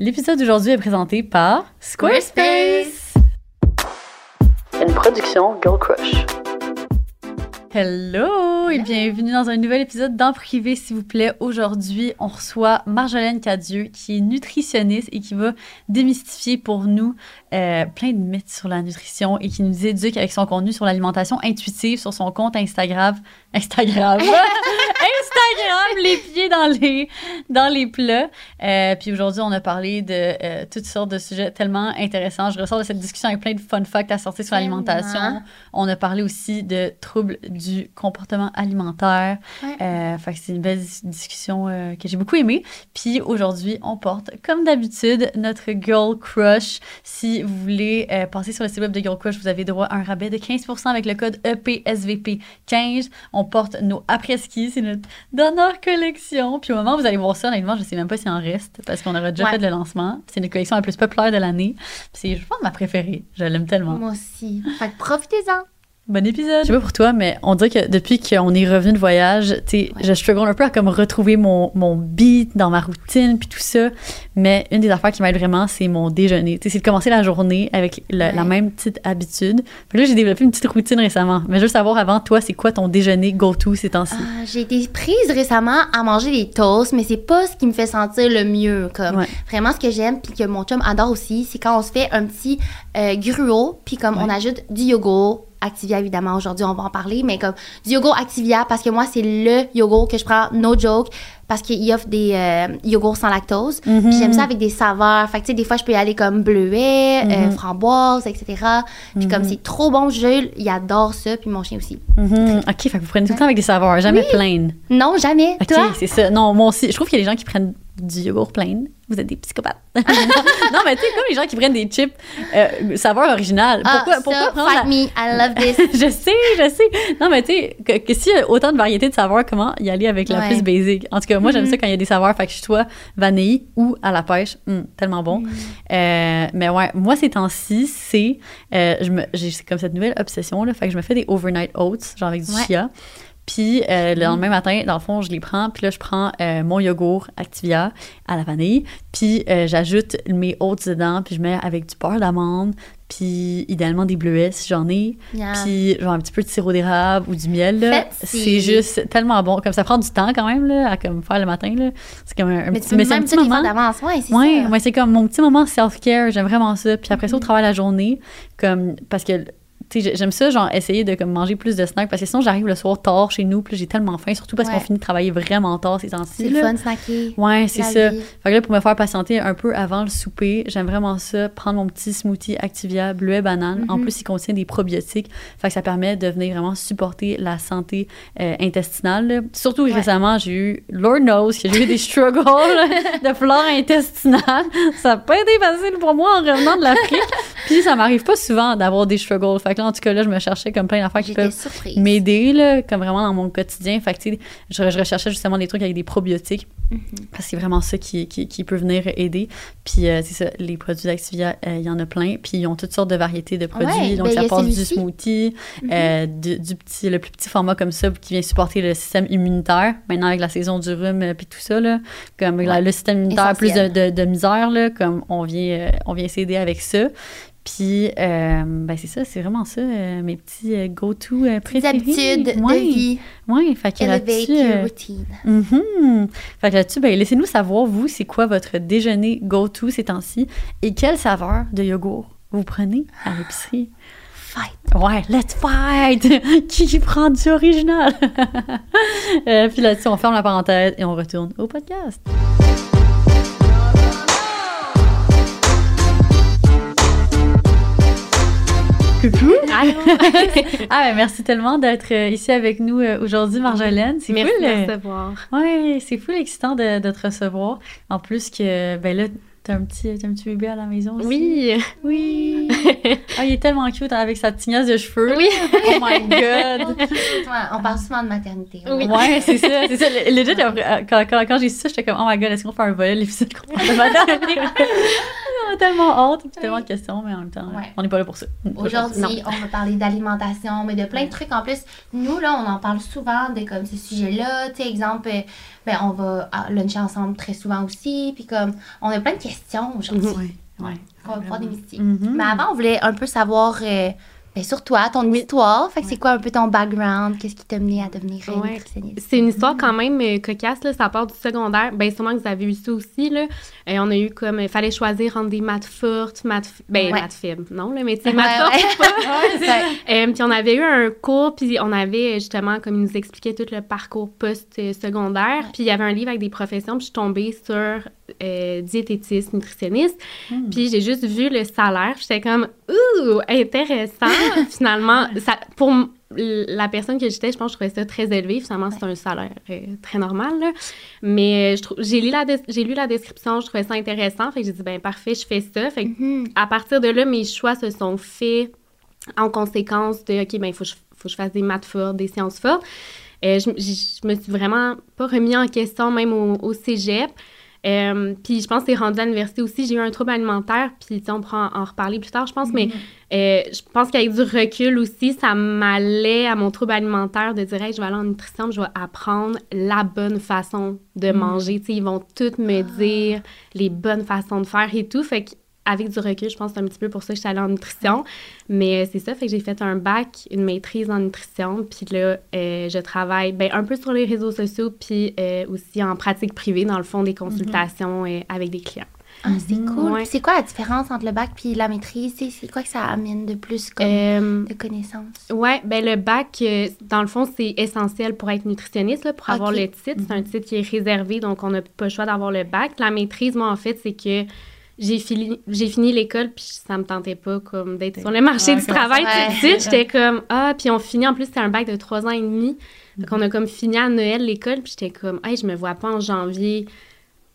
L'épisode d'aujourd'hui est présenté par Squarespace. Une production Girl Crush. Hello et bienvenue dans un nouvel épisode d'En privé, s'il vous plaît. Aujourd'hui, on reçoit Marjolaine Cadieux, qui est nutritionniste et qui va démystifier pour nous euh, plein de mythes sur la nutrition et qui nous éduque avec son contenu sur l'alimentation intuitive sur son compte Instagram. Instagram! Instagram, les pieds dans les, dans les plats. Euh, puis aujourd'hui, on a parlé de euh, toutes sortes de sujets tellement intéressants. Je ressors de cette discussion avec plein de fun facts à sortir sur l'alimentation. On a parlé aussi de troubles du comportement alimentaire. Ouais. Euh, fait que c'est une belle dis- discussion que j'ai beaucoup aimée. Puis aujourd'hui, on porte, comme d'habitude, notre Girl Crush. Si vous voulez euh, passer sur le site web de Girl Crush, vous avez droit à un rabais de 15% avec le code E EPSVP15. On porte nos après-ski, c'est notre dernière collection. Puis au moment où vous allez voir ça, honnêtement, je sais même pas s'il en reste parce qu'on aura déjà Ouais. fait le lancement. C'est une collection la plus populaire de l'année. C'est, je pense, ma préférée. Je l'aime tellement. Moi aussi. Fait que profitez-en. Bon épisode. Je sais pas pour toi, mais on dirait que depuis qu'on est revenu de voyage, tu sais, Ouais. je struggle un peu à comme retrouver mon, mon beat dans ma routine puis tout ça. Mais une des affaires qui m'aide vraiment, c'est mon déjeuner. Tu sais, c'est de commencer la journée avec la, Ouais. la même petite habitude. Puis là, j'ai développé une petite routine récemment. Mais je veux savoir avant, toi, c'est quoi ton déjeuner go-to ces temps-ci? Ah, J'ai été prise récemment à manger des toasts, mais c'est pas ce qui me fait sentir le mieux. Comme Ouais. vraiment ce que j'aime puis que mon chum adore aussi, c'est quand on se fait un petit euh, gruau puis comme on ajoute du yogourt. Activia, évidemment, aujourd'hui, on va en parler, mais comme du yogourt Activia, parce que moi, c'est le yogourt que je prends, no joke, parce qu'il offre des euh, yogourts sans lactose. Mhm. Puis j'aime ça avec des saveurs. Fait que, tu sais, des fois, je peux y aller comme bleuet, euh, Mhm. framboise, etc. Puis comme Mhm. c'est trop bon, Jules, il adore ça, puis mon chien aussi. Mhm. OK, fait que vous prenez tout le temps avec des saveurs, jamais plein. Non, jamais. OK, Toi? c'est ça. Non, moi aussi, je trouve qu'il y a des gens qui prennent du yogourt plein. Vous êtes des psychopathes. non, mais tu sais, comme les gens qui prennent des chips euh, saveur originale. Pourquoi, ah, pourquoi ça, prendre fight la- me, I love this. je sais, je sais. Non, mais tu sais, que, que s'il y a autant de variétés de saveurs, comment y aller avec la Ouais. plus basique? En tout cas, moi, j'aime Mhm. ça quand il y a des saveurs. Fait que je suis soit vanille ou à la pêche. Hum, tellement bon. Mhm. Euh, mais ouais, moi, ces temps-ci, c'est. euh, je me- j'ai comme cette nouvelle obsession, là. Fait que je me fais des overnight oats, genre avec du Ouais. chia. Puis euh, le lendemain matin, dans le fond, je les prends. Puis là, je prends euh, mon yogourt Activia à la vanille. Puis euh, j'ajoute mes oats dedans. Puis je mets avec du beurre d'amande. Puis idéalement des bleuets si j'en ai. Puis genre un petit peu de sirop d'érable ou du miel. C'est juste tellement bon. Comme ça prend du temps quand même là, à comme faire le matin. là. C'est comme un, un mais petit peux c'est un même petit moment. d'avance. Ouais, c'est Ouais. Mm-hmm. ouais, c'est comme mon petit moment self-care, j'aime vraiment ça. Puis après ça, au travail la journée, comme parce que j'aime ça, genre essayer de comme, manger plus de snacks parce que sinon j'arrive le soir tard chez nous, puis j'ai tellement faim, surtout parce Ouais. qu'on finit de travailler vraiment tard ces temps-ci. C'est le fun, snacker. Ouais, c'est ça. vie. Fait que là, pour me faire patienter un peu avant le souper, j'aime vraiment ça, prendre mon petit smoothie Activia bleuet banane. En Mhm. plus, il contient des probiotiques. Fait que ça permet de venir vraiment supporter la santé euh, intestinale. là. Surtout Ouais. récemment, j'ai eu, Lord knows, que j'ai eu des struggles de flore intestinale. Ça n'a pas été facile pour moi en revenant de l'Afrique. Puis ça m'arrive pas souvent d'avoir des struggles. Fait que là, en tout cas, là, je me cherchais comme plein d'affaires qui peuvent m'aider, là, comme vraiment dans mon quotidien. Fait que, je, je recherchais justement des trucs avec des probiotiques. Mhm. Parce que c'est vraiment ça qui, qui, qui peut venir aider. Puis euh, c'est ça, les produits d'Activia, euh, il y en a plein. Puis ils ont toutes sortes de variétés de produits. Ouais, Donc ben, ça passe du smoothie, Mhm. euh, du, du petit, le plus petit format comme ça qui vient supporter le système immunitaire. Maintenant avec la saison du rhume puis tout ça, là, comme la- le système immunitaire, plus de, de, de misère, là, comme on vient, on vient s'aider avec ça. Puis, euh, ben c'est ça, c'est vraiment ça, euh, mes petits euh, go-to euh, Des préférés. habitudes Ouais, de vie. Ouais, fait que là-dessus, routine. Mhm. Fait que là-dessus, ben, laissez-nous savoir, vous, c'est quoi votre déjeuner go-to ces temps-ci et quelle saveur de yogourt vous prenez à l'épicerie? Fight. Ouais, let's fight! qui, prend du original? Puis là-dessus, on ferme la parenthèse et on retourne au podcast. Coucou! ah, ben, merci tellement d'être euh, ici avec nous euh, aujourd'hui, Marjolaine. C'est Merci cool. de euh, recevoir. Ouais, c'est fou excitant de, de te recevoir. En plus que, ben là, t'as un petit, t'as un petit bébé à la maison aussi. Oui. Oui. Ah, il est tellement cute avec sa tignasse de cheveux. Oui. Oh my god. On parle souvent de maternité. hein. Oui. Ouais, c'est ça. C'est ça. Le- Legit, quand, quand, quand j'ai su ça, j'étais comme, oh my god, est-ce qu'on fait un volet l'épisode qu'on parle de maternité? Tellement hâte, puis tellement de questions, mais en même temps, Ouais. on n'est pas là pour ça. Aujourd'hui, on va parler d'alimentation, mais de plein de trucs. En plus, nous, là, on en parle souvent de comme ce sujet-là. Tu sais, exemple, euh, ben, on va à- luncher ensemble très souvent aussi. Puis comme, on a plein de questions aujourd'hui. Oui, oui. On va pouvoir démystifier. Mhm. Mais avant, on voulait un peu savoir euh, ben, sur toi, ton histoire. Fait que c'est quoi un peu ton background? Qu'est-ce qui t'a mené à devenir euh, Ouais. nutritionniste? C'est une histoire quand même euh, cocasse, là. ça part du secondaire. Ben, sûrement que vous avez eu ça aussi. Là. Euh, on a eu comme, il fallait choisir entre des maths fortes, maths, ben, Ouais. maths faibles, non, là, mais tu sais, maths fortes. Euh, puis on avait eu un cours, puis on avait euh, justement, comme ils nous expliquaient tout le parcours post-secondaire, puis il y avait un livre avec des professions, puis je suis tombée sur euh, diététiste, nutritionniste, Hmm. puis j'ai juste vu le salaire, j'étais comme, ouh, intéressant. Finalement, ça, pour la personne que j'étais, je pense que je trouvais ça très élevé. Finalement, c'est un salaire euh, très normal, là. Mais euh, j'ai lu, la des- j'ai lu la description, je trouvais ça intéressant, fait que j'ai dit, ben parfait, je fais ça. Fait que Mhm. à partir de là, mes choix se sont faits en conséquence de OK, ben il faut, que je- faut que je fasse des maths fortes, des sciences fortes. Euh, je, je- je me suis vraiment pas remis en question, même au, au cégep. Euh, puis je pense que c'est rendu à l'université aussi. J'ai eu un trouble alimentaire, puis on pourra en, en reparler plus tard, je pense. Mais euh, je pense qu'avec du recul aussi, ça m'allait à mon trouble alimentaire de dire, Hey, je vais aller en nutrition, je vais apprendre la bonne façon de manger. Tu sais, ils vont toutes me dire les bonnes façons de faire et tout. Fait qu'avec du recul, je pense que c'est un petit peu pour ça que je suis allée en nutrition. Mais euh, c'est ça, fait que j'ai fait un bac, une maîtrise en nutrition. Puis là, euh, je travaille ben, un peu sur les réseaux sociaux, puis euh, aussi en pratique privée, dans le fond, des consultations euh, avec des clients. Ah, c'est Mhm. cool. Ouais. C'est quoi la différence entre le bac puis la maîtrise? C'est- C'est quoi que ça amène de plus comme Euh, de connaissances? Ouais, ben le bac, dans le fond, c'est essentiel pour être nutritionniste, là, pour avoir le titre. C'est un titre qui est réservé, donc on n'a pas le choix d'avoir le bac. La maîtrise, moi, en fait, c'est que j'ai fini, j'ai fini l'école, puis ça me tentait pas comme d'être sur le marché Ouais, du travail tout de suite. J'étais comme, ah, puis on finit, en plus, c'était un bac de trois ans et demi. Donc on a comme fini à Noël l'école, puis j'étais comme, hey, je me vois pas en janvier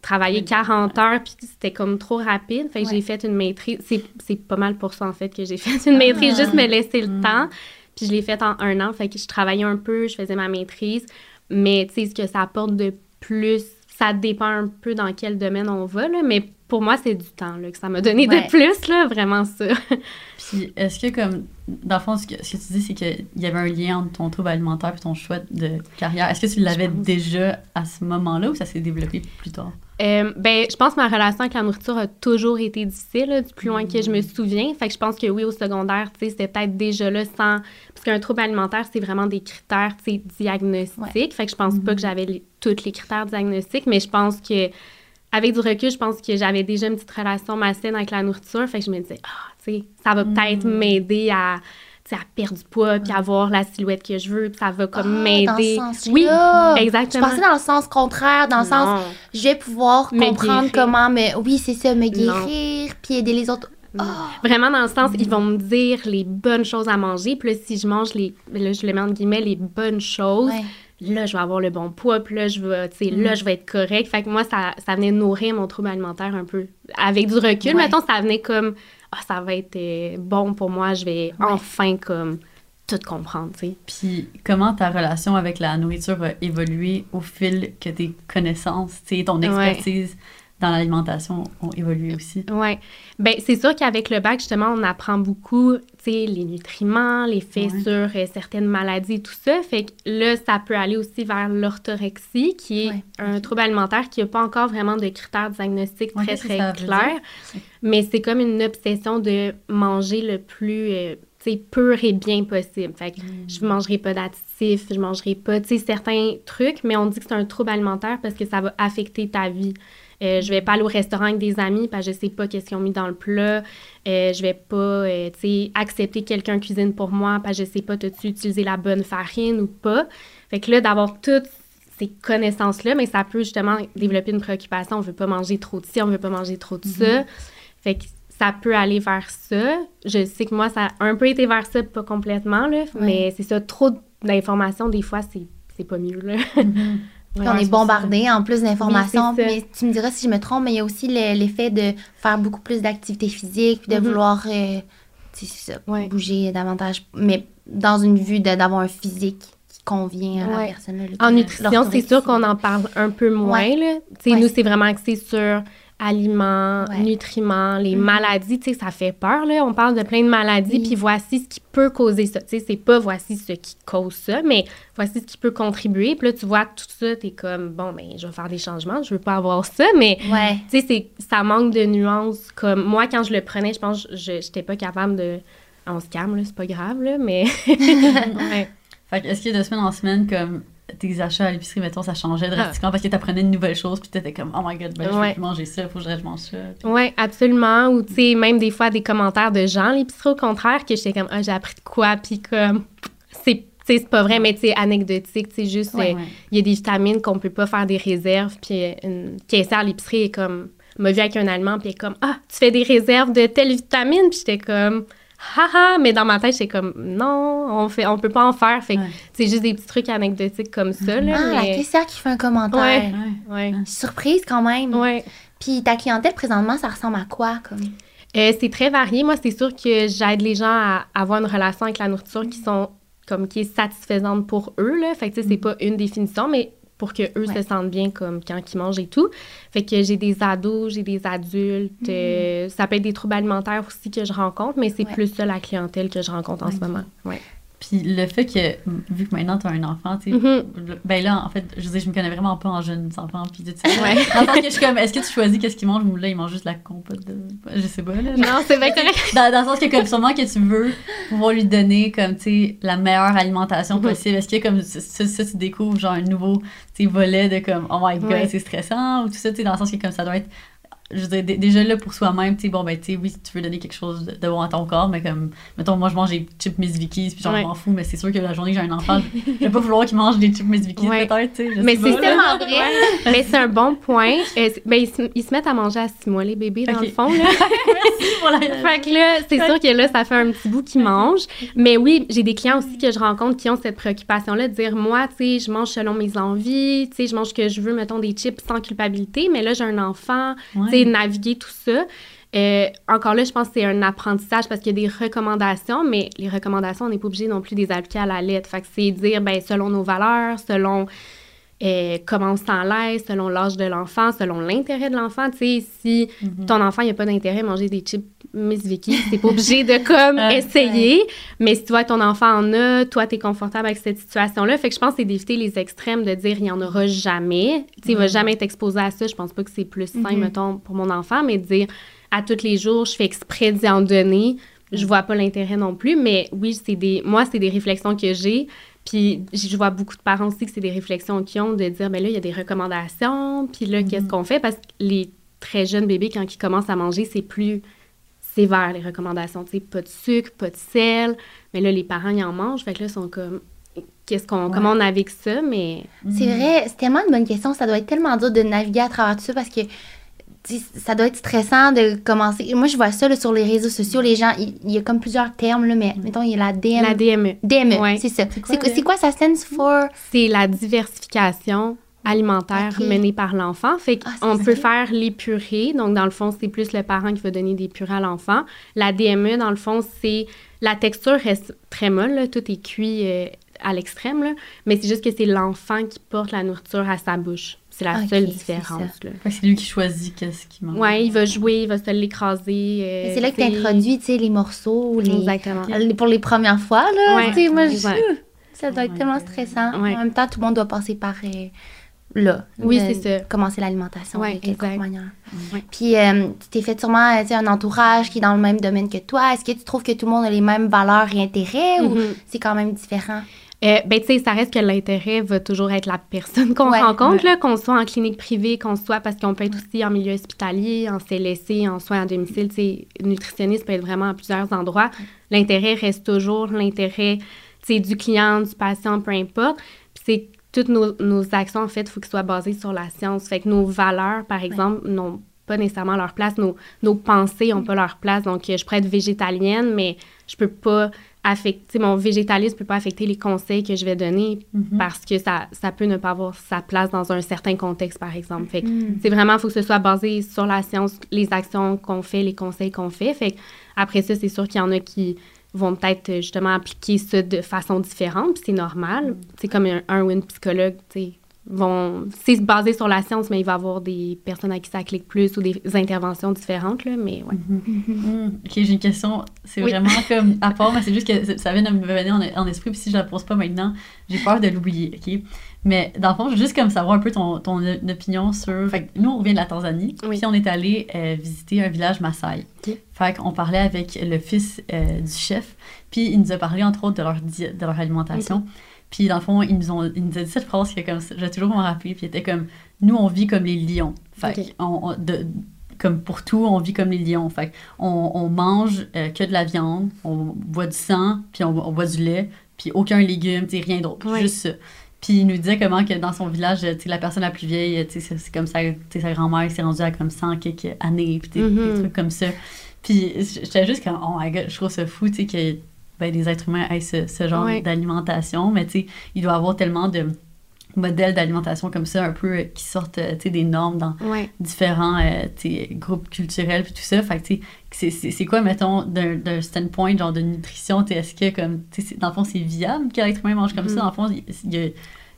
travailler 40 heures, puis c'était comme trop rapide. Fait que Ouais. j'ai fait une maîtrise. C'est, c'est pas mal pour ça, en fait, que j'ai fait une maîtrise, juste me laisser le Mm. temps. Puis je l'ai faite en un an. Fait que je travaillais un peu, je faisais ma maîtrise. Mais tu sais, ce que ça apporte de plus, ça dépend un peu dans quel domaine on va, là. Mais pour moi, c'est du temps, là, que ça m'a donné Ouais. de plus, là, vraiment ça. Puis, est-ce que, comme, dans le fond, ce que, ce que tu dis, c'est qu'il y avait un lien entre ton trouble alimentaire et ton choix de carrière. Est-ce que tu l'avais déjà à ce moment-là ou ça s'est développé plus tard? Euh, ben, je pense que ma relation avec la nourriture a toujours été difficile, là, du plus loin que je me souviens. Fait que je pense que oui, au secondaire, tu sais, c'était peut-être déjà là sans... Parce qu'un trouble alimentaire, c'est vraiment des critères, tu sais, diagnostiques. Fait que je pense pas que j'avais tous les critères diagnostiques, mais je pense que... Avec du recul, je pense que j'avais déjà une petite relation malsaine avec la nourriture. Fait que je me disais, ah, tu sais, ça va peut-être m'aider à, à perdre du poids, puis avoir la silhouette que je veux, puis ça va comme Ah, m'aider. Oui, sens-là. Je exactement. pensais dans le sens contraire, dans le sens je vais pouvoir Me comprendre guérir. comment me oui, c'est ça, me guérir puis aider les autres. Ah, Vraiment dans le sens, ils vont me dire les bonnes choses à manger. Puis là, si je mange les, là, je le mets entre guillemets, les bonnes choses, ouais. Là, je vais avoir le bon poids. Puis là, je vais, là, je vais être correct. Fait que moi, ça, ça venait nourrir mon trouble alimentaire un peu. Avec du recul, Ouais. mettons, ça venait comme, ah, ça va être euh, bon pour moi. Je vais enfin, comme, tout comprendre, tu sais. Puis, comment ta relation avec la nourriture a évolué au fil que tes connaissances, tu sais, ton expertise dans l'alimentation ont évolué aussi? Ouais. Ben c'est sûr qu'avec le bac justement, on apprend beaucoup, tu sais, les nutriments, l'effet Ouais. sur euh, certaines maladies, tout ça. Fait que là, ça peut aller aussi vers l'orthorexie, qui est Ouais. un trouble alimentaire qui n'a pas encore vraiment de critères diagnostiques Ouais, très très clairs. Mais c'est comme une obsession de manger le plus, euh, pur et bien possible. Fait que je mangerai pas d'additifs, je mangerai pas, tu sais, certains trucs, mais on dit que c'est un trouble alimentaire parce que ça va affecter ta vie. Euh, je vais pas aller au restaurant avec des amis parce que je sais pas qu'est-ce qu'ils ont mis dans le plat. Euh, je vais pas, euh, tu sais, accepter que quelqu'un cuisine pour moi parce que je sais pas t'as-tu utilisé la bonne farine ou pas? Fait que là, d'avoir toutes ces connaissances-là, mais ça peut justement développer une préoccupation. On veut pas manger trop de ci, on veut pas manger trop de ça. Fait que ça peut aller vers ça. Je sais que moi, ça a un peu été vers ça, pas complètement, là, mais c'est ça, trop d'informations, des fois, c'est c'est pas mieux, là. Ouais, on est bombardé en plus d'informations. Mais tu me diras si je me trompe, mais il y a aussi le- l'effet de faire beaucoup plus d'activité physique, puis de Mhm. vouloir euh, ça, Ouais. bouger davantage, mais dans une vue d'avoir un physique qui convient à la personne. là, En nutrition, c'est sûr qu'on en parle un peu moins. Là. Tu sais, Ouais. Nous, c'est vraiment axé sur aliments, Ouais. nutriments, les Mhm. maladies, tu sais, ça fait peur, là. On parle de plein de maladies, Oui. puis voici ce qui peut causer ça. Tu sais, c'est pas voici ce qui cause ça, mais voici ce qui peut contribuer. Puis là, tu vois tout ça, t'es comme, bon, ben, je vais faire des changements, je veux pas avoir ça, mais Ouais. tu sais, c'est- ça manque de nuances. Comme moi, quand je le prenais, je pense que je j'étais pas capable de. On se calme, là, c'est pas grave, là, mais. ouais. Fait que est-ce que de semaine en semaine, comme tes achats à l'épicerie, mettons, ça changeait drastiquement parce que t'apprenais une nouvelle chose, puis t'étais comme, oh my god, ben, je Ouais. plus manger ça, faut que je mange ça. Puis- Oui, absolument. Ou, tu sais, même des fois, des commentaires de gens, à l'épicerie, au contraire, que j'étais comme, ah, j'ai appris de quoi, puis comme, c'est, tu sais, c'est pas vrai, mais tu sais, anecdotique, tu sais, juste, Ouais. euh, il y a des vitamines qu'on peut pas faire des réserves, puis euh, une caissière à l'épicerie est comme, m'a vu avec un allemand, puis est comme, ah, tu fais des réserves de telle vitamine, puis j'étais comme, haha, mais dans ma tête, j'étais comme, non, on fait, on peut pas en faire, fait Ouais. c'est juste des petits trucs anecdotiques comme ça, là, Ah, la caissière qui fait un commentaire. Ouais. Ouais. Ouais. Surprise quand même. Ouais. Puis ta clientèle présentement, ça ressemble à quoi comme? Euh, c'est très varié. Moi, c'est sûr que j'aide les gens à avoir une relation avec la nourriture qui sont comme qui est satisfaisante pour eux là. Fait que tu sais, c'est pas une définition, mais pour que eux Ouais. se sentent bien comme quand ils mangent et tout. Fait que j'ai des ados, j'ai des adultes. euh, ça peut être des troubles alimentaires aussi que je rencontre, mais c'est Ouais. plus ça la clientèle que je rencontre en ce moment. Ouais. Puis le fait que, vu que maintenant t'as un enfant, tu sais, Mhm. ben là, en fait, je veux dire, je me connais vraiment pas en jeunes enfants, puis tout ça. Ouais. Dans le sens que je suis comme, est-ce que tu choisis qu'est-ce qu'ils mangent? Ou là, ils mangent juste la compote de. Je sais pas, là. Non, c'est vrai correct. Dans, dans le sens que, comme, sûrement que tu veux pouvoir lui donner, comme, tu sais, la meilleure alimentation Mhm. possible. Est-ce que, comme, ça, tu découvres, genre, un nouveau, tu sais, volet de, comme, oh my god, Ouais. c'est stressant, ou tout ça, tu sais, dans le sens que, comme, ça doit être. Je veux dire, dé- déjà là, pour soi-même, tu sais, bon, ben, tu sais, oui, tu veux donner quelque chose de, de bon à ton corps, mais comme, mettons, moi, je mange des chips Miss puis genre, Ouais. m'en fous, mais c'est sûr que la journée que j'ai un enfant, je vais pas vouloir qu'il mange des chips Miss Ouais. peut-être, tu sais. Mais c'est tellement vrai. Mais c'est un bon point. Euh, ben, ils, se, ils se mettent à manger à six mois, les bébés, dans Ok. le fond. Là. Merci pour la. Fait que là, c'est sûr que là, ça fait un petit bout qu'ils mangent. Mais oui, j'ai des clients aussi que je rencontre qui ont cette préoccupation-là de dire, moi, tu sais, je mange selon mes envies, tu sais, je mange ce que je veux, mettons, des chips sans culpabilité, mais là, j'ai un enfant, tu sais, naviguer tout ça. Euh, encore là, je pense que c'est un apprentissage parce qu'il y a des recommandations, mais les recommandations, on n'est pas obligé non plus de les appliquer à la lettre. Fait que c'est dire, ben, selon nos valeurs, selon euh, comment on se sent l'aise, selon l'âge de l'enfant, selon l'intérêt de l'enfant. Tu sais, si Mhm. ton enfant, il a pas d'intérêt à manger des chips Miss Vicky, t'es pas obligé de comme essayer. Mais si que ton enfant en a, toi, t'es confortable avec cette situation-là. Fait que je pense que c'est d'éviter les extrêmes, de dire il y en aura jamais. Tu sais, il va Mhm. jamais être exposé à ça. Je pense pas que c'est plus sain, Mhm. mettons, pour mon enfant, mais de dire à tous les jours, je fais exprès d'y en donner. Je vois pas l'intérêt non plus, mais oui, c'est des, moi, c'est des réflexions que j'ai. Puis je vois beaucoup de parents aussi que c'est des réflexions qu'ils ont de dire, ben là, il y a des recommandations, puis là, qu'est-ce Mhm. qu'on fait? Parce que les très jeunes bébés, quand ils commencent à manger, c'est plus sévère, les recommandations. Tu sais, pas de sucre, pas de sel. Mais là, les parents, ils en mangent. Fait que là, ils sont comme, qu'est-ce qu'on, Ouais. comment on navigue ça? Mais C'est vrai, c'est tellement une bonne question. Ça doit être tellement dur de naviguer à travers tout ça parce que ça doit être stressant de commencer. Moi, je vois ça là, sur les réseaux sociaux. Les gens, il il y, a comme plusieurs termes, là, mais mettons, il y a la DM. la DME, DME, Ouais. c'est ça. quoi, C'est quoi, la c'est quoi ça stands for? c'est la diversification alimentaire menée par l'enfant. Fait Ah, qu'on peut faire les purées. Donc, dans le fond, c'est plus le parent qui va donner des purées à l'enfant. La DME, dans le fond, c'est... La texture reste très molle, là. Tout est cuit euh, à l'extrême, là. Mais c'est juste que c'est l'enfant qui porte la nourriture à sa bouche. C'est la seule différence, c'est lui qui choisit qu'est-ce qu'il mange. Ouais, il va jouer, il va se l'écraser. euh, c'est là que tu tu sais. introduis, tu sais, les morceaux, les... Exactement. les- pour les premières fois, là. Ouais. moi, je- Ouais. Ça doit être tellement stressant. Ouais. En même temps, tout le monde doit passer par euh, là. Oui, c'est ça. Commencer l'alimentation Ouais, de quelque manière. Ouais. Puis, euh, tu t'es fait sûrement euh, tu sais, un entourage qui est dans le même domaine que toi. Est-ce que tu trouves que tout le monde a les mêmes valeurs et intérêts ou Mhm. c'est quand même différent? Euh, ben, tu sais, ça reste que l'intérêt va toujours être la personne qu'on Ouais. rencontre, qu'on soit en clinique privée, qu'on soit, parce qu'on peut être aussi en milieu hospitalier, en CLSC, en soins à domicile, tu sais, nutritionniste peut être vraiment à plusieurs endroits. L'intérêt reste toujours l'intérêt, tu sais, du client, du patient, peu importe. Puis c'est toutes nos, nos actions, en fait, il faut qu'elles soient basées sur la science. Fait que nos valeurs, par exemple, n'ont pas nécessairement leur place. Nos, nos pensées n'ont pas leur place. Donc, je pourrais être végétalienne, mais je peux pas affecter, mon végétalisme peut pas affecter les conseils que je vais donner Mhm. parce que ça, ça peut ne pas avoir sa place dans un certain contexte, par exemple. Fait que Mm. c'est vraiment, il faut que ce soit basé sur la science, les actions qu'on fait, les conseils qu'on fait. Fait que après ça, c'est sûr qu'il y en a qui vont peut-être euh, justement appliquer ça de façon différente, puis c'est normal. C'est comme un, un ou une psychologue, tu sais, vont c'est basé sur la science mais il va y avoir des personnes à qui ça clique plus ou des interventions différentes là mais ouais Mm. Ok, j'ai une question. C'est Oui. vraiment comme à part, mais c'est juste que ça vient de me venir en, en esprit. Puis si je la pose pas maintenant, j'ai peur de l'oublier. Ok? Mais dans le fond, je veux juste comme savoir un peu ton, ton opinion sur. Fait que nous, on revient de la Tanzanie. Oui. Puis on est allé euh, visiter un village Maasai. Ok. Fait qu'on parlait avec le fils euh, du chef. Puis il nous a parlé entre autres de leur, de leur alimentation. Puis dans le fond, ils nous, ont, ils nous a dit cette phrase qui est comme vais toujours m'en rappeler. Puis était comme Nous, on vit comme les lions. Fait Ok. qu'on- on- de- comme pour tout, on vit comme les lions. Fait on, on mange euh, que de la viande, on boit du sang, puis on, on boit du lait, puis aucun légume, tu rien d'autre, juste ça. Puis il nous disait comment que dans son village, la personne la plus vieille, c'est- comme ça, sa grand-mère s'est rendue à comme 100 quelques années, puis des, des Mhm. trucs comme ça. Puis j'étais juste comme, oh my god, je trouve ça fou, tu sais, que ben, les êtres humains aient ce, ce genre d'alimentation, mais tu sais, il doit y avoir tellement de modèles d'alimentation comme ça, un peu, euh, qui sortent, euh, des normes dans différents euh, groupes culturels puis tout ça. Fait que, tu sais, c'est- c'est c'est quoi, mettons, d'un d'un standpoint, genre de nutrition, est-ce que, comme, dans le fond, c'est viable que l'être humain mange comme ça? Mhm. Dans le fond, il y a,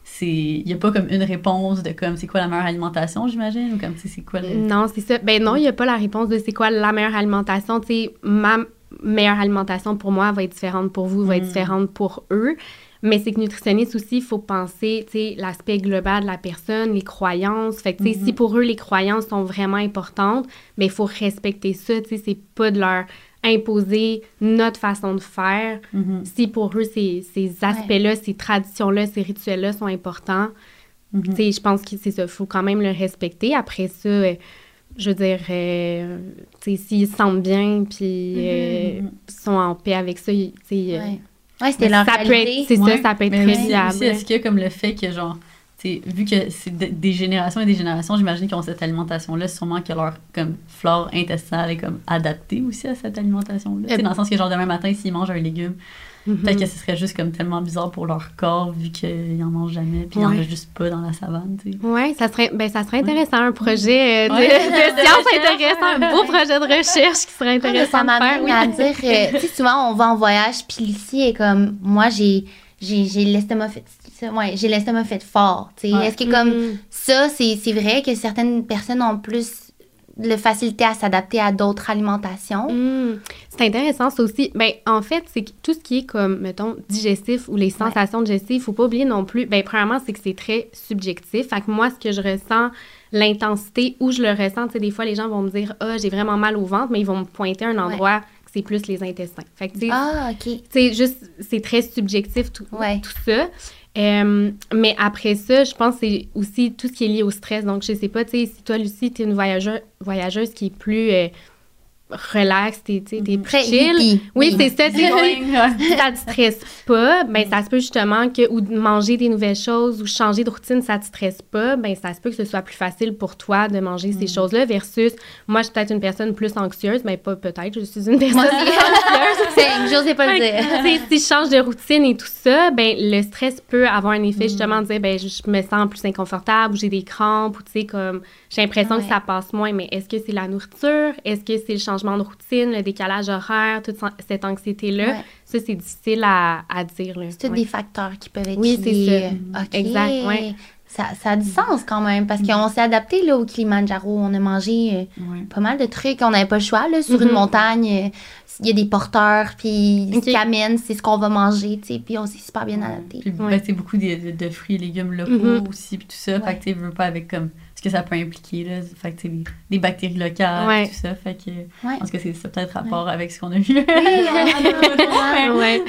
c'est- il y a pas comme une réponse de comme, c'est quoi la meilleure alimentation, j'imagine? Ou comme, c'est quoi le... Non, c'est ça. Ben non, il n'y a pas la réponse de c'est quoi la meilleure alimentation. Tu sais, ma meilleure alimentation pour moi va être différente pour vous, va être Mm. différente pour eux. Mais c'est que nutritionniste aussi, il faut penser, tu sais, l'aspect global de la personne, les croyances. Fait que, si pour eux, les croyances sont vraiment importantes, ben il faut respecter ça, tu sais, c'est pas de leur imposer notre façon de faire. Mhm, Si pour eux, ces, ces aspects-là, ces traditions-là, ces rituels-là sont importants, mhm. tu sais, je pense que c'est ça. Faut quand même le respecter. Après ça, euh, je veux dire, euh, tu sais, s'ils se sentent bien, puis euh, Mhm. sont en paix avec ça, tu sais, euh, Ouais, ouais c'était leur ça peut être, réalité. c'est Ouais, ça, ça peut être Mais très aussi, est-ce qu'il y a comme le fait que, genre, tu sais, vu que c'est de- des générations et des générations, j'imagine qu'ils ont cette alimentation-là, sûrement que leur comme, flore intestinale est comme adaptée aussi à cette alimentation-là. Sais, Euh, dans le sens que, genre, demain matin, s'ils mangent un légume, Mhm. peut-être que ce serait juste comme tellement bizarre pour leur corps, vu qu'ils en mangent jamais, puis ils en Ouais. ont juste pas dans la savane, tu sais. Ouais, ça serait, ben, ça serait intéressant, un projet euh, de, Ouais. de De science intéressant, un beau projet de recherche qui serait intéressant ça de faire. oui. à dire, euh, tu sais, souvent on va en voyage, puis Lucie est comme, moi j'ai j'ai j'ai l'estomac fait, ouais, j'ai l'estomac fait fort. Ouais. Est-ce que comme Mhm. ça, c'est c'est vrai que certaines personnes ont plus de facilité à s'adapter à d'autres alimentations? Hmm, C'est intéressant, ça aussi. Ben, en fait, c'est que tout ce qui est comme, mettons, digestif ou les sensations digestives, faut pas oublier non plus. Ben, premièrement, c'est que c'est très subjectif. Fait que moi, ce que je ressens, l'intensité où je le ressens, tu sais, des fois, les gens vont me dire, ah, j'ai vraiment mal au ventre, mais ils vont me pointer un endroit que c'est plus les intestins. Fait que, Ah, ok. c'est juste, c'est très subjectif tout, Ouais. tout ça. Euh, mais après ça, je pense que c'est aussi tout ce qui est lié au stress. Donc, je sais pas, tu sais, si toi, Lucie, t'es une voyageuse, voyageuse qui est plus euh, relax, t'es, t'es plus Très chill. hippie. Oui, c'est ça, si ça te stresse pas, ben ça se peut justement que ou manger des nouvelles choses ou changer de routine, ça te stresse pas, ben ça se peut que ce soit plus facile pour toi de manger ces choses-là versus moi je suis peut-être une personne plus anxieuse, mais pas peut-être, je suis une personne plus anxieuse. J'osais pas le dire. si je change de routine et tout ça, ben le stress peut avoir un effet justement de dire ben je, je me sens plus inconfortable ou j'ai des crampes ou tu sais comme j'ai l'impression que ça passe moins mais est-ce que c'est la nourriture? Est-ce que c'est le changement de routine, le décalage horaire, toute cette anxiété là Ouais. Ça c'est difficile à, à dire là. C'est tous Ouais. des facteurs qui peuvent être Oui, c'est ça. OK. Exact, ouais. Ça, ça a du sens quand même, parce qu'on s'est adapté là, au Kilimanjaro. On a mangé euh, Ouais. pas mal de trucs. On n'avait pas le choix. Là, sur une montagne, euh, il y a des porteurs, puis ce qu'ils amènent, c'est ce qu'on va manger. Puis on s'est super bien adapté. Puis, Ouais. ben, sais, beaucoup de, de- de fruits et légumes locaux Mhm. aussi, puis tout ça. Fait que, tu veux pas avec comme que ça peut impliquer, là. Fait que, les bactéries locales, Ouais. tout ça. Fait que, Ouais. je pense que c'est ça peut-être rapport avec ce qu'on a vu.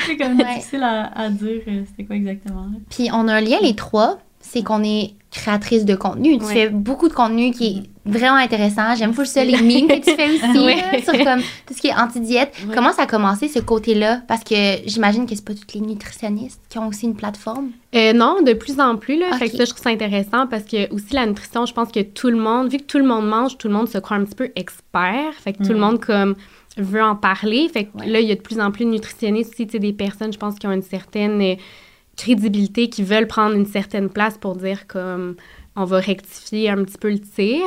C'est comme Ouais. difficile à, à dire euh, c'était quoi exactement. Puis on a un lien, les trois, c'est qu'on est créatrice de contenu. Tu Ouais. fais beaucoup de contenu qui est vraiment intéressant. J'aime ça, les mimes que tu fais aussi, Ouais. sur comme tout ce qui est anti-diète. Ouais. Comment ça a commencé, ce côté-là? Parce que j'imagine que c'est pas toutes les nutritionnistes qui ont aussi une plateforme. Euh, non, de plus en plus. Là. Fait que ça, je trouve ça intéressant parce que aussi la nutrition, je pense que tout le monde, vu que tout le monde mange, tout le monde se croit un petit peu expert. Fait que tout le Mhm. monde comme veut en parler. Fait que là, il y a de plus en plus de nutritionnistes aussi, tu sais, des personnes, je pense, qui ont une certaine euh, crédibilité, qui veulent prendre une certaine place pour dire comme on va rectifier un petit peu le tir.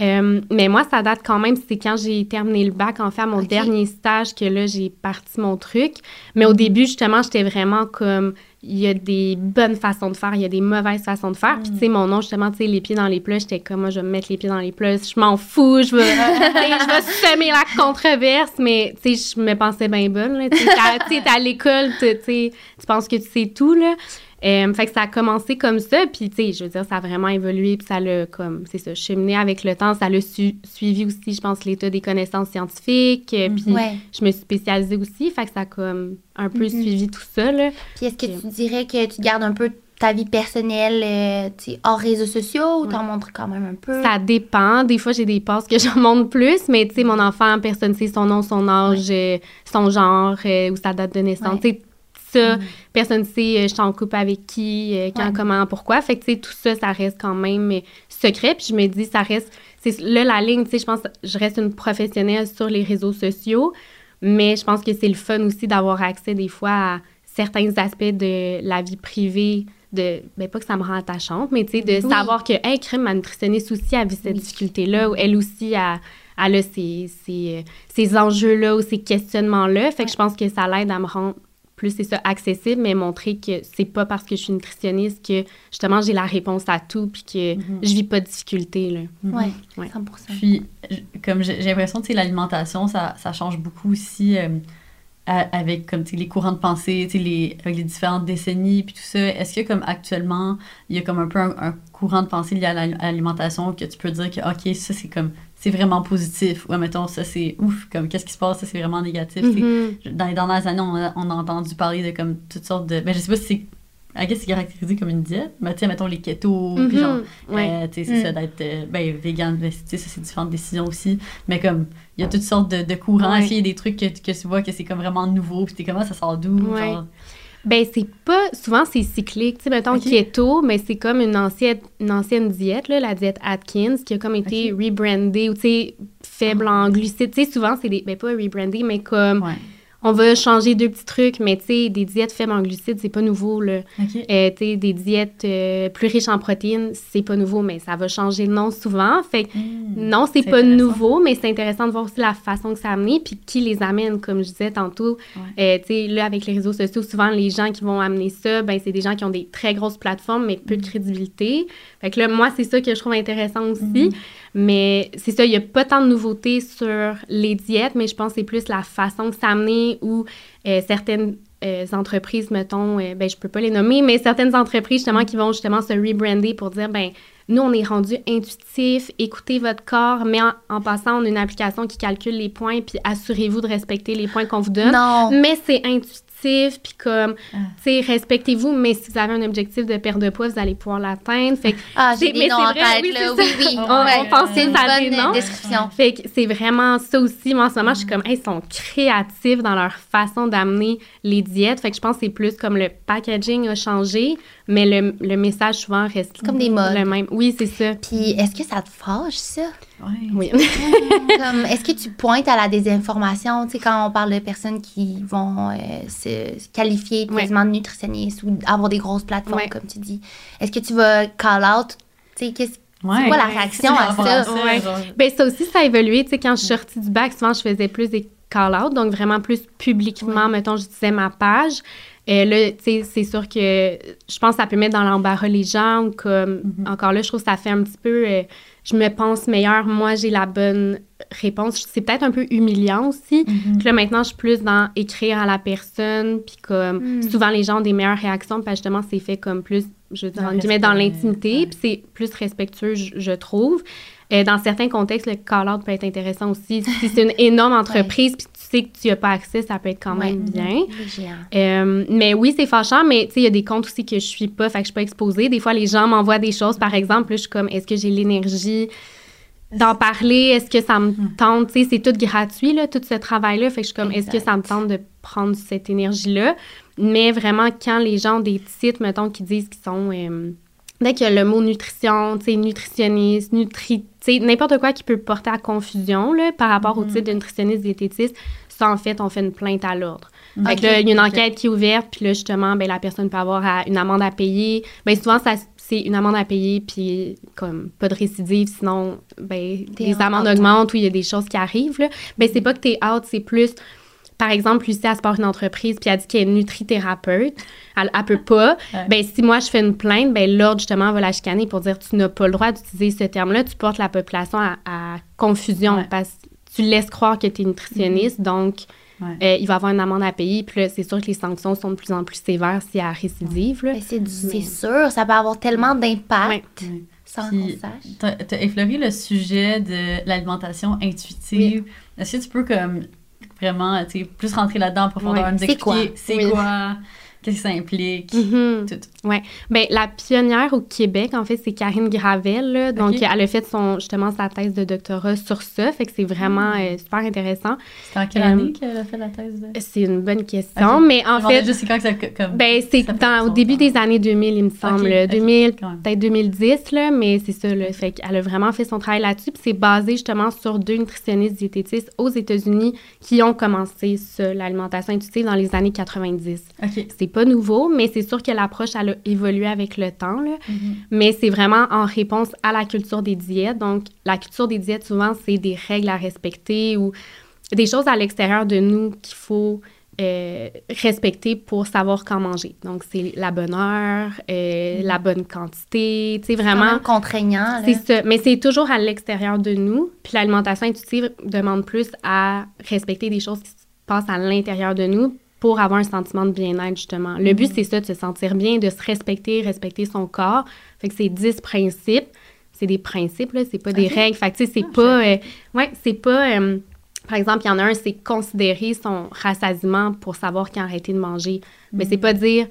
Euh, mais moi, ça date quand même, c'est quand j'ai terminé le bac, en fait, à mon dernier stage, que là, j'ai parti mon truc. Mais au début, justement, j'étais vraiment comme. Il y a des bonnes façons de faire, il y a des mauvaises façons de faire. Puis, tu sais, mon nom, justement, tu sais, les pieds dans les plats, j'étais comme, moi, je vais me mettre les pieds dans les plats, je m'en fous, je sais, je vais semer la controverse, mais, tu sais, je me pensais bien bonne, là. Tu sais, à l'école, tu sais, tu penses que tu sais tout, là. Euh, fait que ça a commencé comme ça, puis tu sais, je veux dire, ça a vraiment évolué, puis ça l'a comme, c'est ça, cheminé avec le temps, ça l'a su- suivi aussi, je pense, l'état des connaissances scientifiques, euh, puis Ouais. je me suis spécialisée aussi, fait que ça a comme un peu Mhm. suivi tout ça, là. Puis est-ce que tu dirais que tu gardes un peu ta vie personnelle euh, tu sais, hors réseaux sociaux ou Ouais. t'en montres quand même un peu? Ça dépend. Des fois, j'ai des passes que j'en montre plus, mais tu sais, mon enfant, personne ne sait son nom, son âge, euh, son genre euh, ou sa date de naissance. Ouais. Ça, Mhm. personne ne sait euh, je suis en couple avec qui, euh, quand, Ouais. comment, pourquoi. Fait que, tu sais, tout ça, ça reste quand même euh, secret. Puis je me dis, ça reste... C'est là, la ligne, tu sais, je pense je reste une professionnelle sur les réseaux sociaux, mais je pense que c'est le fun aussi d'avoir accès des fois à certains aspects de la vie privée de ben pas que ça me rend attachante mais tu sais de Oui. savoir que hey, crème ma nutritionniste aussi a vu cette Oui. difficulté là ou elle aussi a a ces, ces, euh, ces enjeux là ou ces questionnements là fait que Ouais. je pense que ça l'aide à me rendre plus c'est ça accessible mais montrer que c'est pas parce que je suis nutritionniste que justement j'ai la réponse à tout puis que Mhm. je vis pas de difficulté là Ouais, Ouais. 100%. Puis, comme j'ai l'impression que tu sais, l'alimentation, ça, ça change beaucoup aussi euh, avec comme, tu sais, les courants de pensée, tu sais, les, avec les différentes décennies, puis tout ça. Est-ce que comme actuellement, il y a comme un peu un, un courant de pensée lié à l'alimentation que tu peux dire que, OK, ça c'est comme, c'est vraiment positif, ou mettons, ça c'est ouf, comme qu'est-ce qui se passe, ça c'est vraiment négatif. Mhm. Dans les dernières années, on a, on a entendu parler de comme toutes sortes de. Ben, je sais pas si c'est. Guess c'est caractérisé comme une diète, mais tu sais, mettons les keto, puis genre, Mhm. Ouais. euh, tu sais, c'est Mm. ça d'être euh, ben, vegan, ben, tu sais, ça c'est différentes décisions aussi. Mais comme, il y a toutes sortes de, de courants. Ouais. Qu'il y a des trucs que, que tu vois que c'est comme vraiment nouveau, puis t'es comment ça sort d'où? Ouais. genre? Ben, c'est pas. Souvent, c'est cyclique. Tu sais, mettons, Ok. keto, mais c'est comme une ancienne, une ancienne diète, là, la diète Atkins, qui a comme été Ok. rebrandée ou, tu sais, faible en glucides. Tu sais, souvent, c'est des. Ben, pas rebrandée, mais comme. Ouais. On va changer deux petits trucs, mais tu sais, des diètes faibles en glucides, c'est pas nouveau, là. Euh, tu sais, des diètes euh, plus riches en protéines, c'est pas nouveau, mais ça va changer nom souvent. Fait que Mm. non, c'est pas nouveau, mais c'est intéressant de voir aussi la façon que ça a amené, puis qui les amène, comme je disais tantôt. Euh, tu sais, là, avec les réseaux sociaux, souvent, les gens qui vont amener ça, ben c'est des gens qui ont des très grosses plateformes, mais peu de crédibilité. Fait que là, moi, c'est ça que je trouve intéressant aussi. Mhm. Mais c'est ça, il n'y a pas tant de nouveautés sur les diètes, mais je pense que c'est plus la façon que ça amené ou euh, certaines euh, entreprises, mettons, euh, ben je peux pas les nommer, mais certaines entreprises justement qui vont justement se rebrander pour dire, ben nous, on est rendu intuitif, écoutez votre corps, mais en, en passant, on a une application qui calcule les points, puis assurez-vous de respecter les points qu'on vous donne. Non. Mais c'est intuitif, puis comme, Ah. tu sais, respectez-vous, mais si vous avez un objectif de perte de poids, vous allez pouvoir l'atteindre. Fait que Ah, j'ai C'est- des noms en vrai, tête, oui, là. Oui, oui. On- Ouais. on pense une à des bonne noms. description. fait que c'est vraiment ça aussi. Moi, en ce moment, je suis comme, hey, ils sont créatifs dans leur façon d'amener les diètes. Fait que je pense que c'est plus comme le packaging a changé, mais le, le message souvent reste Comme des modes. le même. Oui, c'est ça. Puis, est-ce que ça te fâche, ça? Ouais. Oui. Comme, est-ce que tu pointes à la désinformation, tu sais, quand on parle de personnes qui vont euh, se qualifier Ouais. quasiment de nutritionnistes ou avoir des grosses plateformes, Ouais. comme tu dis. Est-ce que tu vas call out, tu sais, qu'est-ce Ouais. c'est quoi la Ouais. réaction à ça? Ouais. Ben, ça aussi, ça a évolué. Tu sais, quand je suis sortie du bac, souvent, je faisais plus des call-out, donc vraiment plus publiquement, mettons, je disais ma page. Euh, là, tu sais, c'est sûr que je pense que ça peut mettre dans l'embarras les gens ou comme, Mhm. encore là, je trouve que ça fait un petit peu, euh, je me pense meilleure, moi, j'ai la bonne réponse. C'est peut-être un peu humiliant aussi. Mhm. Puis là, maintenant, je suis plus dans écrire à la personne, puis comme, Mm. souvent, les gens ont des meilleures réactions, puis justement, c'est fait comme plus, je veux dire, Dans dans l'intimité, ouais. puis c'est plus respectueux, je, je trouve. Euh, dans certains contextes, le call-out peut être intéressant aussi. Si c'est une énorme entreprise, puis tu sais que tu n'as pas accès, ça peut être quand Ouais. même bien. Euh, mais oui, c'est fâchant, mais tu sais, il y a des comptes aussi que je suis pas, fait que je suis pas exposée. Des fois, les gens m'envoient des choses, par exemple, là, je suis comme, est-ce que j'ai l'énergie d'en parler? Est-ce que ça me tente? Tu sais, c'est tout gratuit, là, tout ce travail-là. Fait que je suis comme, est-ce que ça me tente de prendre cette énergie-là? Mais vraiment, quand les gens ont des titres, mettons, qui disent qu'ils sont... euh, dès qu'il y a le mot nutrition, tu sais, nutritionniste, nutri... Tu sais, n'importe quoi qui peut porter à confusion, là, par rapport au titre de nutritionniste, diététiste, ça, en fait, on fait une plainte à l'ordre. Fait que là, il y a une enquête qui est ouverte, puis là, justement, ben, la personne peut avoir à- une amende à payer. Ben, souvent, ça, c'est une amende à payer, puis comme pas de récidive, sinon, ben, les en amendes augmentent ou il y a des choses qui arrivent, là. Ben, c'est pas que t'es out, c'est plus... par exemple, Lucie, elle se porte une entreprise, puis elle dit qu'elle est nutrithérapeute, elle, elle peut pas, Ouais. ben si moi je fais une plainte, ben l'ordre, justement, va la chicaner pour dire tu n'as pas le droit d'utiliser ce terme-là, tu portes la population à, à confusion, Ouais. parce que tu laisses croire que tu es nutritionniste, donc Ouais. euh, il va avoir une amende à payer, puis là, c'est sûr que les sanctions sont de plus en plus sévères s'il y a récidive. Mais c'est sûr, ça peut avoir tellement d'impact Ouais. Ouais. sans qu'on sache. T'as t'as effleuré le sujet de l'alimentation intuitive. Est-ce que tu peux comme vraiment tu sais, plus rentrer là-dedans en profondeur, Ouais. nous C'est expliquer c'est quoi, qu'est-ce que ça implique, Mhm. tout. Ben, la pionnière au Québec, en fait, c'est Karine Gravel. là. Donc, elle a fait son, justement sa thèse de doctorat sur ça. Fait que c'est vraiment euh, super intéressant. C'était en quelle Euh, année qu'elle a fait la thèse de... C'est une bonne question. Mais en Je fait, juste c'est quand que ça comme... ben, c'est au début temps. des années 2000, il me semble. Ok, là. ok, 2000, quand même. peut-être 2010, là, mais c'est ça. Là. Fait qu'elle a vraiment fait son travail là-dessus. Puis c'est basé justement sur deux nutritionnistes diététistes aux États-Unis qui ont commencé l'alimentation intuitive dans les années 90. OK. C'est pas nouveau, mais c'est sûr que l'approche, elle a évolué avec le temps. Là. Mhm. Mais c'est vraiment en réponse à la culture des diètes. Donc, la culture des diètes, souvent, c'est des règles à respecter ou des choses à l'extérieur de nous qu'il faut euh, respecter pour savoir quand manger. Donc, c'est la bonne heure, euh, la bonne quantité, tu sais, Vraiment vraiment. contraignant. là. C'est ça. Mais c'est toujours à l'extérieur de nous. Puis l'alimentation intuitive demande plus à respecter des choses qui se passent à l'intérieur de nous pour avoir un sentiment de bien-être, justement. Le but, c'est ça, de se sentir bien, de se respecter, respecter son corps. Fait que c'est 10 principes. C'est des principes, là, c'est pas des règles. Fait que, tu sais, c'est Ah, pas... euh, ouais, c'est pas... euh, par exemple, il y en a un, c'est considérer son rassasiement pour savoir quand arrêter de manger. Mais c'est pas dire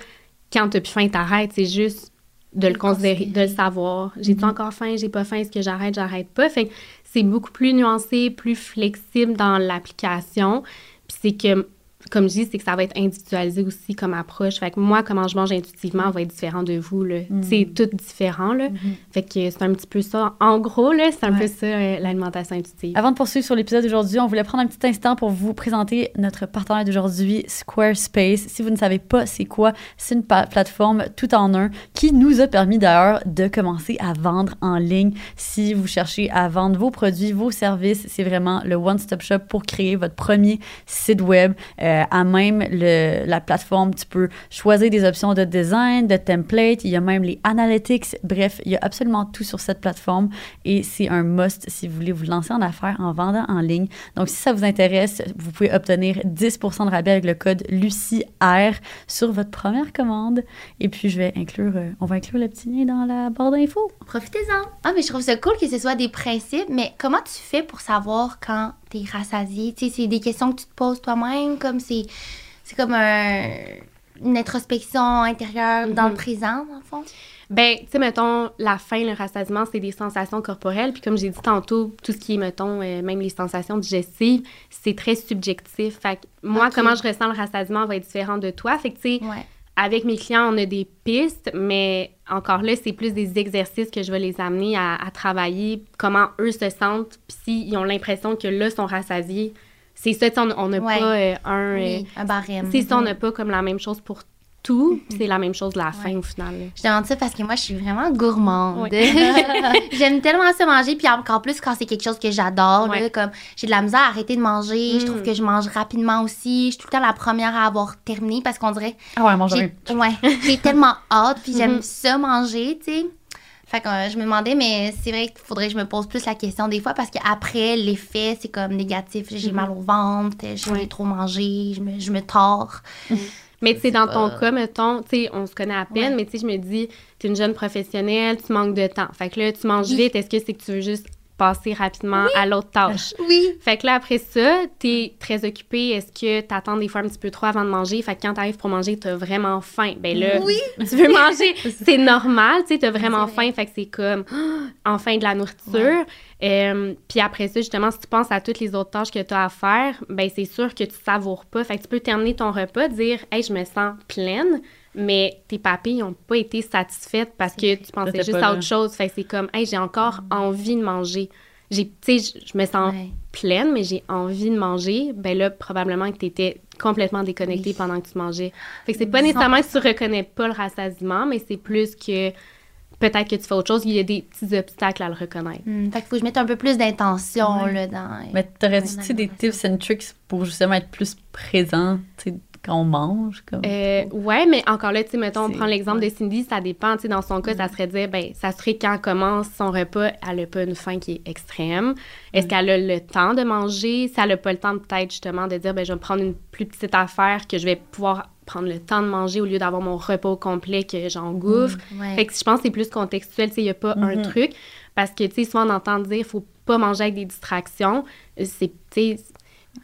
quand t'as plus faim, t'arrêtes. C'est juste de le considérer, de le savoir. J'ai-tu Mhm. encore faim? J'ai pas faim? Est-ce que j'arrête? J'arrête pas? Fait que c'est beaucoup plus nuancé, plus flexible dans l'application. Puis c'est que, comme je dis, c'est que ça va être individualisé aussi comme approche. Fait que moi, comment je mange intuitivement va être différent de vous, là. Mhm. C'est tout différent, là. Mhm. Fait que c'est un petit peu ça. En gros, là, c'est un Ouais. peu ça, euh, l'alimentation intuitive. Avant de poursuivre sur l'épisode d'aujourd'hui, on voulait prendre un petit instant pour vous présenter notre partenaire d'aujourd'hui, Squarespace. Si vous ne savez pas c'est quoi, c'est une plateforme tout en un qui nous a permis d'ailleurs de commencer à vendre en ligne. Si vous cherchez à vendre vos produits, vos services, c'est vraiment le one-stop shop pour créer votre premier site web. Euh, à même le- la plateforme, tu peux choisir des options de design, de template. Il y a même les analytics. Bref, il y a absolument tout sur cette plateforme et c'est un must si vous voulez vous lancer en affaires en vendant en ligne. Donc, si ça vous intéresse, vous pouvez obtenir 10% de rabais avec le code LUCIR sur votre première commande. Et puis, je vais inclure, euh, on va inclure le petit lien dans la barre d'infos. Profitez-en. Ah, mais je trouve ça cool que ce soit des principes, mais comment tu fais pour savoir quand t'es rassasié? Tu sais, c'est des questions que tu te poses toi-même, comme c'est, c'est comme un- une introspection intérieure dans le Mhm. présent, le fond. Ben, tu sais, mettons, la faim, le rassasiement, c'est des sensations corporelles. Puis comme j'ai dit tantôt, tout ce qui est, mettons, euh, même les sensations digestives, c'est très subjectif. Fait que moi, comment je ressens le rassasiement va être différent de toi. Fait que, tu sais, Ouais. Avec mes clients, on a des pistes, mais encore là, c'est plus des exercices que je vais les amener à, à travailler, comment eux se sentent, puis s'ils ont l'impression que là, sont rassasiés. C'est ça, on n'a Ouais. pas euh, un... euh, un barème. c'est ça, on Mhm. n'a pas comme la même chose pour tout, puis c'est la même chose la faim au final. là. Je demande ça parce que moi, je suis vraiment gourmande. Oui. J'aime tellement ça manger, puis encore plus quand c'est quelque chose que j'adore. Ouais. Comme j'ai de la misère à arrêter de manger, je Mm. trouve que je mange rapidement aussi. Je suis tout le temps la première à avoir terminé parce qu'on dirait Ah ouais, mange j'ai ouais, j'ai tellement hâte, puis j'aime Mhm. ça manger, tu sais. Fait que euh, je me demandais, mais c'est vrai qu'il faudrait que je me pose plus la question des fois parce qu'après, l'effet, c'est comme négatif. J'ai Mhm. mal au ventre, j'ai Ouais. trop mangé, je me, je me tords. Mais tu sais, dans ton cas, mettons, tu sais, on se connaît à peine, Ouais. mais tu sais, je me dis, tu es une jeune professionnelle, tu manques de temps. Fait que là, tu manges Oui. vite, est-ce que c'est que tu veux juste passer rapidement à l'autre tâche? Oui. Fait que là, après ça, t'es très occupé. Est-ce que t'attends des fois un petit peu trop avant de manger? Fait que quand t'arrives pour manger, t'as vraiment faim. Ben là, Oui. tu veux manger. c'est normal, tu sais, t'as vraiment vrai. faim. Fait que c'est comme, enfin de la nourriture. Euh, Puis après ça, justement, si tu penses à toutes les autres tâches que t'as à faire, ben c'est sûr que tu savoures pas. Fait que tu peux terminer ton repas, dire, hey, je me sens pleine. Mais tes papilles n'ont pas été satisfaites parce que tu pensais juste à autre chose. Fait que c'est comme, hey, j'ai encore envie de manger. J'ai, tu sais, je- me sens Ouais. pleine, mais j'ai envie de manger, ben là, probablement que tu étais complètement déconnectée Oui. pendant que tu mangeais. Fait que c'est pas nécessairement que tu reconnais pas le rassasiement, mais c'est plus que peut-être que tu fais autre chose. Il y a des petits obstacles à le reconnaître. Hmm, fait qu'il faut que je mette un peu plus d'intention Ouais. là, dans. Mais t'aurais-tu des tips and tricks pour justement être plus présent tu sais, quand on mange? Comme... Euh, ouais, mais encore là, tu sais, mettons, on prend l'exemple de Cindy, ça dépend, tu sais, dans son cas, ça serait de dire, ben, ça serait quand commence son repas, elle n'a pas une faim qui est extrême. Est-ce qu'elle a le temps de manger? Si elle n'a pas le temps, peut-être, justement, de dire, ben, je vais me prendre une plus petite affaire que je vais pouvoir prendre le temps de manger au lieu d'avoir mon repas au complet que j'engouffre. Ouais. Fait que je pense que c'est plus contextuel, tu sais, il n'y a pas un Mhm. truc. Parce que, tu sais, souvent on entend dire, faut pas manger avec des distractions. C'est, tu sais,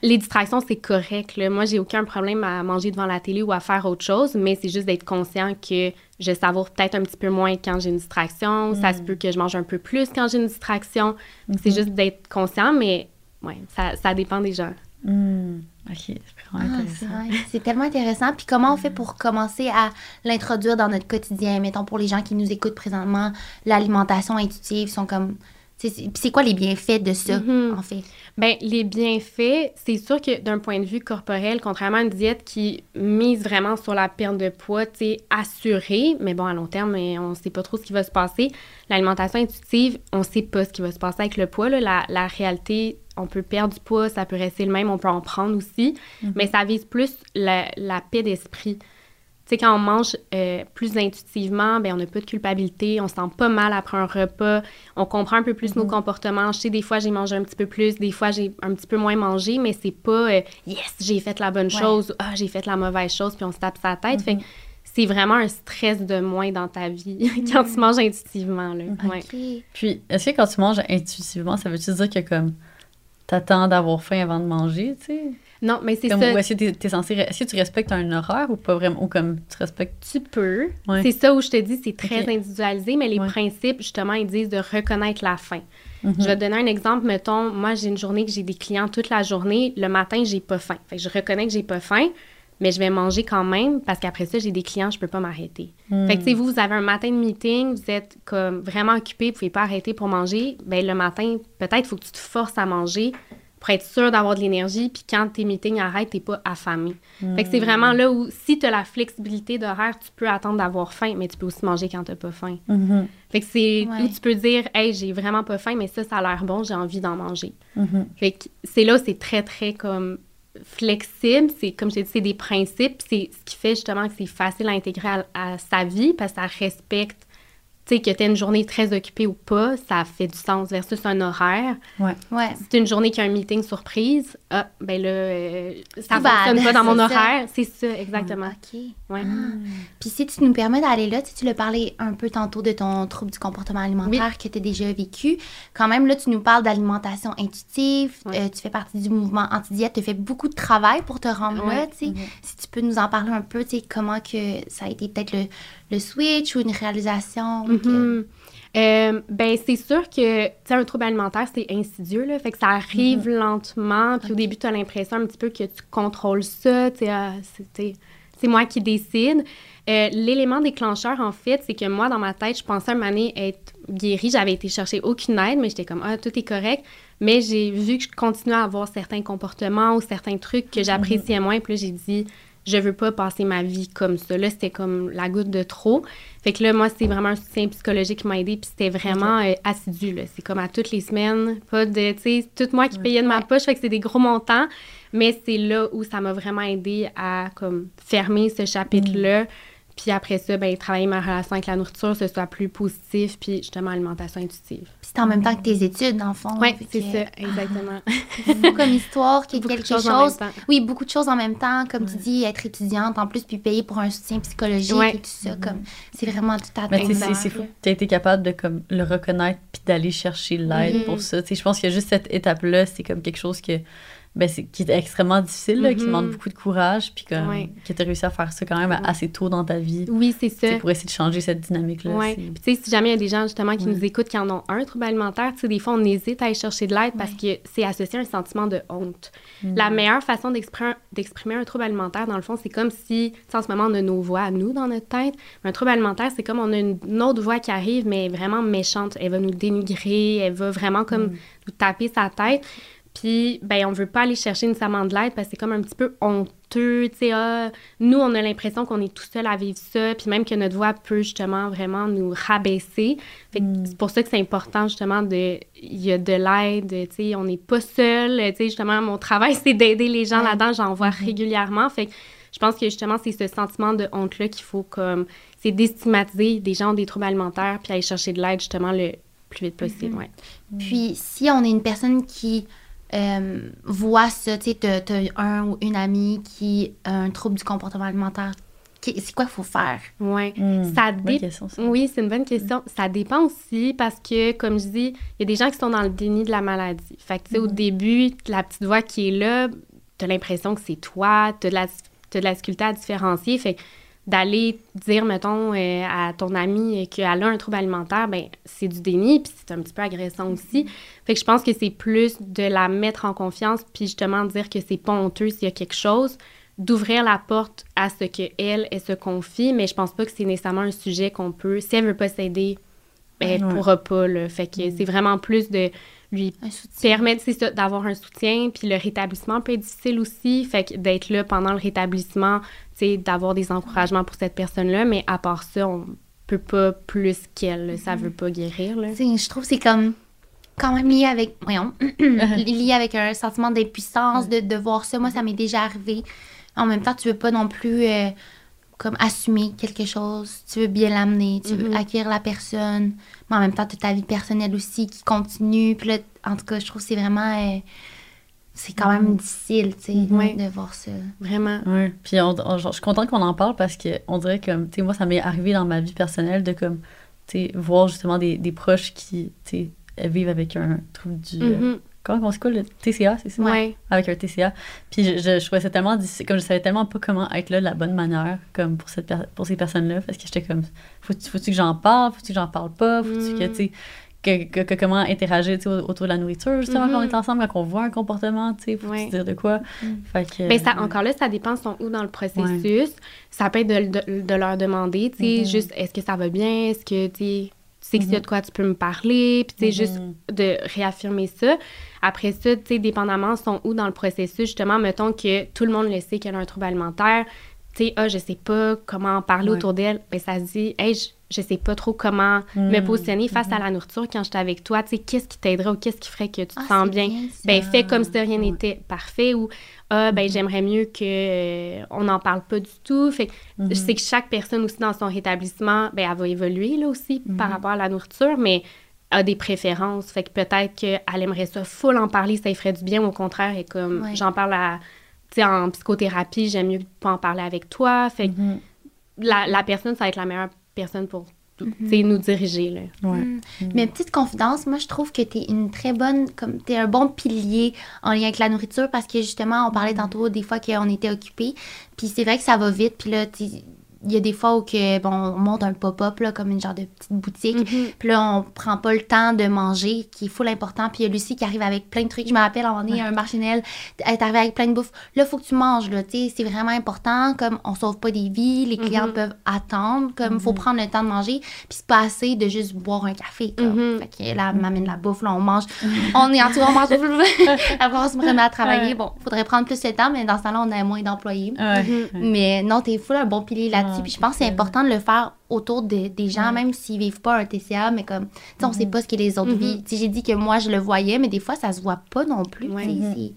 les distractions, c'est correct. Là. Moi, j'ai aucun problème à manger devant la télé ou à faire autre chose, mais c'est juste d'être conscient que je savoure peut-être un petit peu moins quand j'ai une distraction. Ça se peut que je mange un peu plus quand j'ai une distraction. C'est juste d'être conscient, mais ouais, ça, ça dépend des gens. Hmm, Ok, c'est vraiment Ah, c'est intéressant. vrai. C'est tellement intéressant. Puis comment on fait pour commencer à l'introduire dans notre quotidien? Mettons pour les gens qui nous écoutent présentement, l'alimentation intuitive sont comme. C'est quoi les bienfaits de ça, Mhm. en fait? Ben, les bienfaits, c'est sûr que d'un point de vue corporel, contrairement à une diète qui mise vraiment sur la perte de poids, tu sais, assurée, mais bon, à long terme, on sait pas trop ce qui va se passer. L'alimentation intuitive, on sait pas ce qui va se passer avec le poids. là. La, la réalité, on peut perdre du poids, ça peut rester le même, on peut en prendre aussi, mais ça vise plus la, la paix d'esprit. Tu sais, quand on mange euh, plus intuitivement, ben on n'a pas de culpabilité, on se sent pas mal après un repas, on comprend un peu plus nos comportements. Je sais, des fois, j'ai mangé un petit peu plus, des fois, j'ai un petit peu moins mangé, mais c'est pas euh, yes, j'ai fait la bonne chose, ou ah, j'ai fait la mauvaise chose, puis on se tape sa tête. Fait que c'est vraiment un stress de moins dans ta vie quand tu manges intuitivement. Là. Ouais. Puis, est-ce que quand tu manges intuitivement, ça veut-tu dire que comme t'attends d'avoir faim avant de manger, tu sais? Non, mais c'est ça. ou est-ce que t'es, t'es censé, est-ce que tu respectes un horaire ou pas vraiment, ou comme tu respectes... Tu peux. Ouais. C'est ça où je te dis, c'est très individualisé, mais les Ouais. principes, justement, ils disent de reconnaître la faim. Mhm. Je vais te donner un exemple. Mettons, moi, j'ai une journée que j'ai des clients toute la journée. Le matin, j'ai pas faim. Fait que je reconnais que j'ai pas faim, mais je vais manger quand même parce qu'après ça, j'ai des clients, je peux pas m'arrêter. Fait que, vous, vous avez un matin de meeting, vous êtes comme vraiment occupé, vous pouvez pas arrêter pour manger. Ben le matin, peut-être, il faut que tu te forces à manger pour être sûr d'avoir de l'énergie. Puis quand tes meetings arrêtent, t'es pas affamé. Fait que c'est vraiment là où, si tu as la flexibilité d'horaire, tu peux attendre d'avoir faim, mais tu peux aussi manger quand t'as pas faim. Mhm, Fait que c'est Ouais. où tu peux dire, hey, j'ai vraiment pas faim, mais ça, ça a l'air bon, j'ai envie d'en manger. mhm. Fait que c'est là où c'est très, très comme flexible. C'est, comme je t'ai dit, c'est des principes. C'est ce qui fait justement que c'est facile à intégrer à, à sa vie parce que ça respecte, sais, que tu une journée très occupée ou pas, ça fait du sens versus un horaire. Ouais. Si c'est une journée qui a un meeting surprise, ah, ben là, euh, ça fonctionne pas dans mon C'est ça. horaire. C'est ça, exactement. OK. Ouais. Puis si tu nous permets d'aller là, tu sais, tu l'as parlé un peu tantôt de ton trouble du comportement alimentaire que tu as déjà vécu. Quand même, là, tu nous parles d'alimentation intuitive. Ouais. euh, tu fais partie du mouvement anti-diète. Tu as fait beaucoup de travail pour te rendre là, Ouais. tu sais. Si tu peux nous en parler un peu, tu sais, comment que ça a été peut-être le, le switch ou une réalisation. que- Mhm. Euh, ben, c'est sûr que, tu sais, un trouble alimentaire, c'est insidieux, là. Fait que ça arrive lentement. Puis au début, tu as l'impression un petit peu que tu contrôles ça. Tu sais, ah, c'est- moi qui décide. Euh, L'élément déclencheur, en fait, c'est que moi, dans ma tête, je pensais un moment donné être guérie. J'avais été chercher aucune aide, mais j'étais comme, ah, tout est correct. Mais j'ai vu que je continuais à avoir certains comportements ou certains trucs que j'appréciais moins. Puis là, j'ai dit, je veux pas passer ma vie comme ça. Là, c'était comme la goutte de trop. Fait que là, moi, c'est vraiment un soutien psychologique qui m'a aidé. Puis c'était vraiment euh, assidu. là. C'est comme à toutes les semaines. Pas de, tu sais, tout moi qui payais de ma poche. Fait que c'est des gros montants. Mais c'est là où ça m'a vraiment aidé à comme fermer ce chapitre-là. Puis après ça, ben, travailler ma relation avec la nourriture, ce soit plus positif. Puis justement, alimentation intuitive. C'est en même temps que tes études, dans le fond. Oui, c'est que- ça, exactement. C'est fou comme histoire, qu'il y ait Beaucoup de quelque choses chose. en même temps. Oui, beaucoup de choses en même temps. Comme tu dis, être étudiante en plus, puis payer pour un soutien psychologique Ouais. et tout ça. Comme, c'est vraiment tout à fait. c'est- c'est fou que tu été capable de comme, le reconnaître puis d'aller chercher l'aide Mhm. pour ça. Tu sais, je pense qu'il y a juste cette étape-là, c'est comme quelque chose que, ben, c'est, qui est extrêmement difficile, là, qui Mhm. demande beaucoup de courage, puis comme, Ouais. que tu as réussi à faire ça quand même Ouais. assez tôt dans ta vie oui, c'est ça. pour essayer de changer cette dynamique-là. C'est- Puis tu sais, si jamais il y a des gens justement qui Ouais. nous écoutent qui en ont un trouble alimentaire, tu sais, des fois on hésite à aller chercher de l'aide parce que c'est associé à un sentiment de honte. Mm. La meilleure façon d'exprimer, d'exprimer un trouble alimentaire, dans le fond, c'est comme si, en ce moment, on a nos voix à nous dans notre tête. Un trouble alimentaire, c'est comme on a une, une autre voix qui arrive, mais vraiment méchante. Elle va nous dénigrer, elle va vraiment comme Mm. nous taper sa tête. Puis, ben, on veut pas aller chercher nécessairement de l'aide parce que c'est comme un petit peu hon- honteux, tu sais, ah, nous, on a l'impression qu'on est tout seul à vivre ça, puis même que notre voix peut justement vraiment nous rabaisser. Fait que Mm. c'est pour ça que c'est important, justement, de, il y a de l'aide, tu sais, on n'est pas seul, tu sais, justement, mon travail, c'est d'aider les gens là-dedans, j'en vois Mm-hmm. régulièrement, fait que je pense que justement, c'est ce sentiment de honte-là qu'il faut comme, c'est déstigmatiser des gens ont des troubles alimentaires, puis aller chercher de l'aide, justement, le plus vite possible, ouais. Puis si on est une personne qui euh, voit ça, tu sais, t'as t'as un ou une amie qui a un trouble du comportement alimentaire, c'est quoi qu'il faut faire? Ouais. Hmm, Ça bonne dé- question, ça. Oui, c'est une bonne question. Ça dépend aussi parce que, comme je dis, il y a des gens qui sont dans le déni de la maladie. Fait que, tu sais, au début, la petite voix qui est là, t'as l'impression que c'est toi, t'as de la, t'as de la difficulté à différencier. Fait que d'aller dire, mettons, euh, à ton ami qu'elle a un trouble alimentaire, ben c'est du déni, puis c'est un petit peu agressant aussi. Fait que je pense que c'est plus de la mettre en confiance, puis justement dire que c'est pas honteux s'il y a quelque chose, d'ouvrir la porte à ce qu'elle, elle se confie, mais je pense pas que c'est nécessairement un sujet qu'on peut... Si elle veut pas s'aider, ben, elle Ouais. pourra pas, là. Fait que c'est vraiment plus de lui permettre d'avoir un soutien, puis le rétablissement peut être difficile aussi, fait que d'être là pendant le rétablissement, tu sais, d'avoir des encouragements pour cette personne-là, mais à part ça, on peut pas plus qu'elle, ça veut pas guérir, là. Je trouve que c'est comme quand même lié avec, voyons, lié avec un sentiment d'impuissance, de, de voir ça. Moi, ça m'est déjà arrivé. En même temps, tu veux pas non plus euh, comme assumer quelque chose. Tu veux bien l'amener, tu veux Mhm. accueillir la personne. Mais en même temps, tu as ta vie personnelle aussi qui continue. Puis là, en tout cas, je trouve que c'est vraiment... euh, c'est quand même difficile, tu sais, Ouais. de voir ça. Vraiment. Ouais. Puis on- je suis contente qu'on en parle parce que on dirait que, tu sais, moi, ça m'est arrivé dans ma vie personnelle de comme, tu sais, voir justement des, des proches qui, tu sais, vivent avec un trouble du. euh. Comment on c'est quoi le TCA, c'est ça? Ouais. Avec un TCA. Puis je, je, je trouvais ça tellement difficile, comme je savais tellement pas comment être là de la bonne manière, comme pour, cette pour ces personnes-là, parce que j'étais comme, faut-tu faut que j'en parle, faut-tu que j'en parle pas, faut-tu que, Mm. tu sais, que, que- que comment interagir autour de la nourriture, justement, Mhm. quand on est ensemble, quand on voit un comportement, tu sais, faut Ouais. dire de quoi? Fait que, Ben ça, encore là, ça dépend sont où dans le processus. Ça peut être de, de- de leur demander, tu sais, Mhm. juste est-ce que ça va bien, est-ce que tu sais, que s'il y a de quoi tu peux me parler, puis tu sais, juste Mhm. de réaffirmer ça. Après ça, tu sais, dépendamment sont où dans le processus, justement, mettons que tout le monde le sait qu'elle a un trouble alimentaire, tu sais, ah, je sais pas comment en parler Ouais. autour d'elle, ben ça se dit, hey, je, je sais pas trop comment me Mhm. positionner face à la nourriture quand je suis avec toi, tu sais, qu'est-ce qui t'aiderait ou qu'est-ce qui ferait que tu te Ah, sens bien? Ben, fais comme si de rien Ouais. n'était parfait ou ah, ben, j'aimerais mieux que euh, on n'en parle pas du tout. Fait que Mhm. je sais que chaque personne aussi dans son rétablissement, ben, elle va évoluer là aussi Mhm. par rapport à la nourriture, mais a des préférences. Fait que peut-être qu'elle aimerait ça full en parler, ça lui ferait du bien. Au contraire, et comme Ouais. j'en parle à, tu sais, en psychothérapie, j'aime mieux pas en parler avec toi. Fait que Mhm. la, la personne, ça va être la meilleure personne pour tu Mhm. sais, nous diriger. Là. Ouais. Mm. Mais petite confidence, moi je trouve que t'es une très bonne, comme t'es un bon pilier en lien avec la nourriture parce que justement on parlait tantôt des fois qu'on était occupé, puis c'est vrai que ça va vite, puis là t'es- il y a des fois où que, bon, on monte un pop-up là, comme une genre de petite boutique, Mhm. puis là on prend pas le temps de manger, qui est full important, puis il y a Lucie qui arrive avec plein de trucs. Je me rappelle un moment donné, un marché Noël, elle est arrivée avec plein de bouffe. Là faut que tu manges là, tu sais, c'est vraiment important, comme on sauve pas des vies, les clients Mhm. peuvent attendre, comme faut prendre le temps de manger, puis c'est pas assez de juste boire un café. Comme. Fait que là, elle m'amène la bouffe, là, on mange. On est en tout, on mange. Après, on se remet à travailler. Ouais. Bon, faudrait prendre plus de temps, mais dans ce temps-là, on a moins d'employés. Ouais. Mais non, t'es full un bon pilier là-dessus. Ah, Puis je pense que c'est important de le faire autour de, des gens, Ouais. même s'ils vivent pas un TCA, mais comme, tu sais, on sait pas ce que les autres Mhm. vivent. Tu j'ai dit que moi, je le voyais, mais des fois, ça se voit pas non plus. Ouais. Mhm. c'est-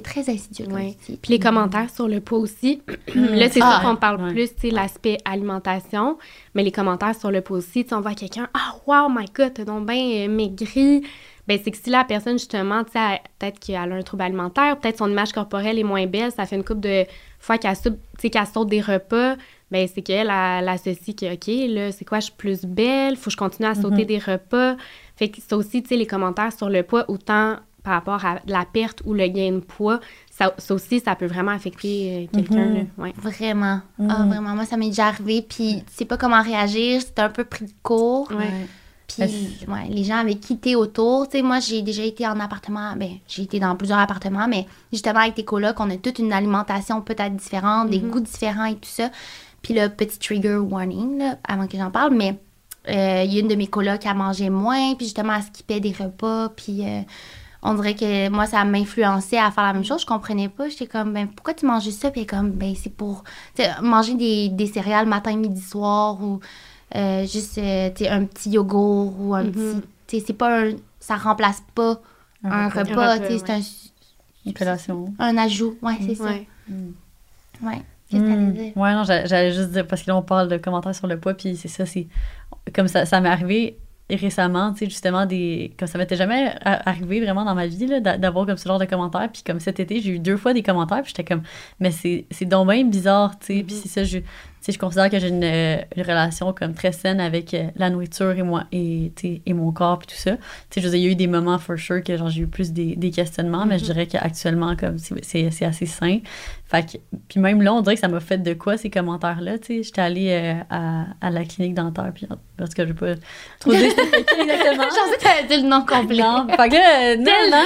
très insidieux, comme Ouais. tu dis. Puis les commentaires sur le poids aussi. là, c'est Ah, sûr qu'on parle ouais. plus, tu sais, l'aspect alimentation, mais les commentaires sur le poids aussi, tu sais, on voit quelqu'un, ah, wow, my God, t'as donc bien euh, maigri. Ben, c'est que si la personne, justement, tu sais, peut-être qu'elle a un trouble alimentaire, peut-être son image corporelle est moins belle, ça fait une couple de fois qu'elle saute, tu sais, qu'elle saute des repas, ben, c'est qu'elle, elle, elle associe que, OK, là, c'est quoi, je suis plus belle, faut que je continue à sauter des repas. Fait que ça aussi, tu sais, les commentaires sur le poids, autant par rapport à la perte ou le gain de poids, ça, ça aussi, ça peut vraiment affecter euh, quelqu'un. Mhm. là. Ouais. Vraiment. Ah, Mhm. vraiment. Moi, ça m'est déjà arrivé. Puis, tu sais pas comment réagir. C'était un peu pris de court. Ouais. Puis, ouais, les gens avaient quitté autour. Tu sais, moi, j'ai déjà été en appartement. Ben, j'ai été dans plusieurs appartements, mais justement, avec tes colocs, on a toute une alimentation peut-être différente, des goûts différents et tout ça. Puis, le petit trigger warning, là, avant que j'en parle, mais euh, il y a une de mes colocs qui a mangé moins, puis justement, elle skippait des repas, puis. euh, on dirait que moi, ça m'influençait à faire la même chose. Je comprenais pas. J'étais comme, ben, pourquoi tu manges ça? Puis elle est comme, ben, c'est pour manger des, des céréales matin, midi, soir ou euh, juste euh, un petit yogourt ou un petit. sais, c'est pas un. Ça remplace pas un, repas. c'est un, Une collation. un ajout. Ouais, c'est ça. Ouais. Ouais. Dire? Ouais, non, j'a- j'allais juste dire, parce que là, on parle de commentaires sur le poids, puis c'est ça, c'est. Comme ça, ça m'est arrivé récemment, tu sais, justement, des. Comme ça m'était jamais arrivé vraiment dans ma vie, d'avoir comme ce genre de commentaires. Puis comme cet été, j'ai eu deux fois des commentaires, puis j'étais comme, mais c'est donc bien bizarre, tu sais. Puis Mhm. c'est ça, je, tu sais, je considère que j'ai une, une relation comme très saine avec euh, la nourriture et moi, et, tu sais, et mon corps, puis tout ça. Tu sais, je veux dire, il y a eu des moments, for sure, que genre, j'ai eu plus des, des questionnements, mais je Mhm. dirais qu'actuellement, comme, c'est assez sain. Fait que, puis même là, on dirait que ça m'a fait de quoi ces commentaires-là, tu sais. J'étais allée euh, à, à la clinique dentaire, puis parce que je vais pas trop dire exactement. Je pensais que t'allais dire le nom complet. Non, fait que là, euh, non, non.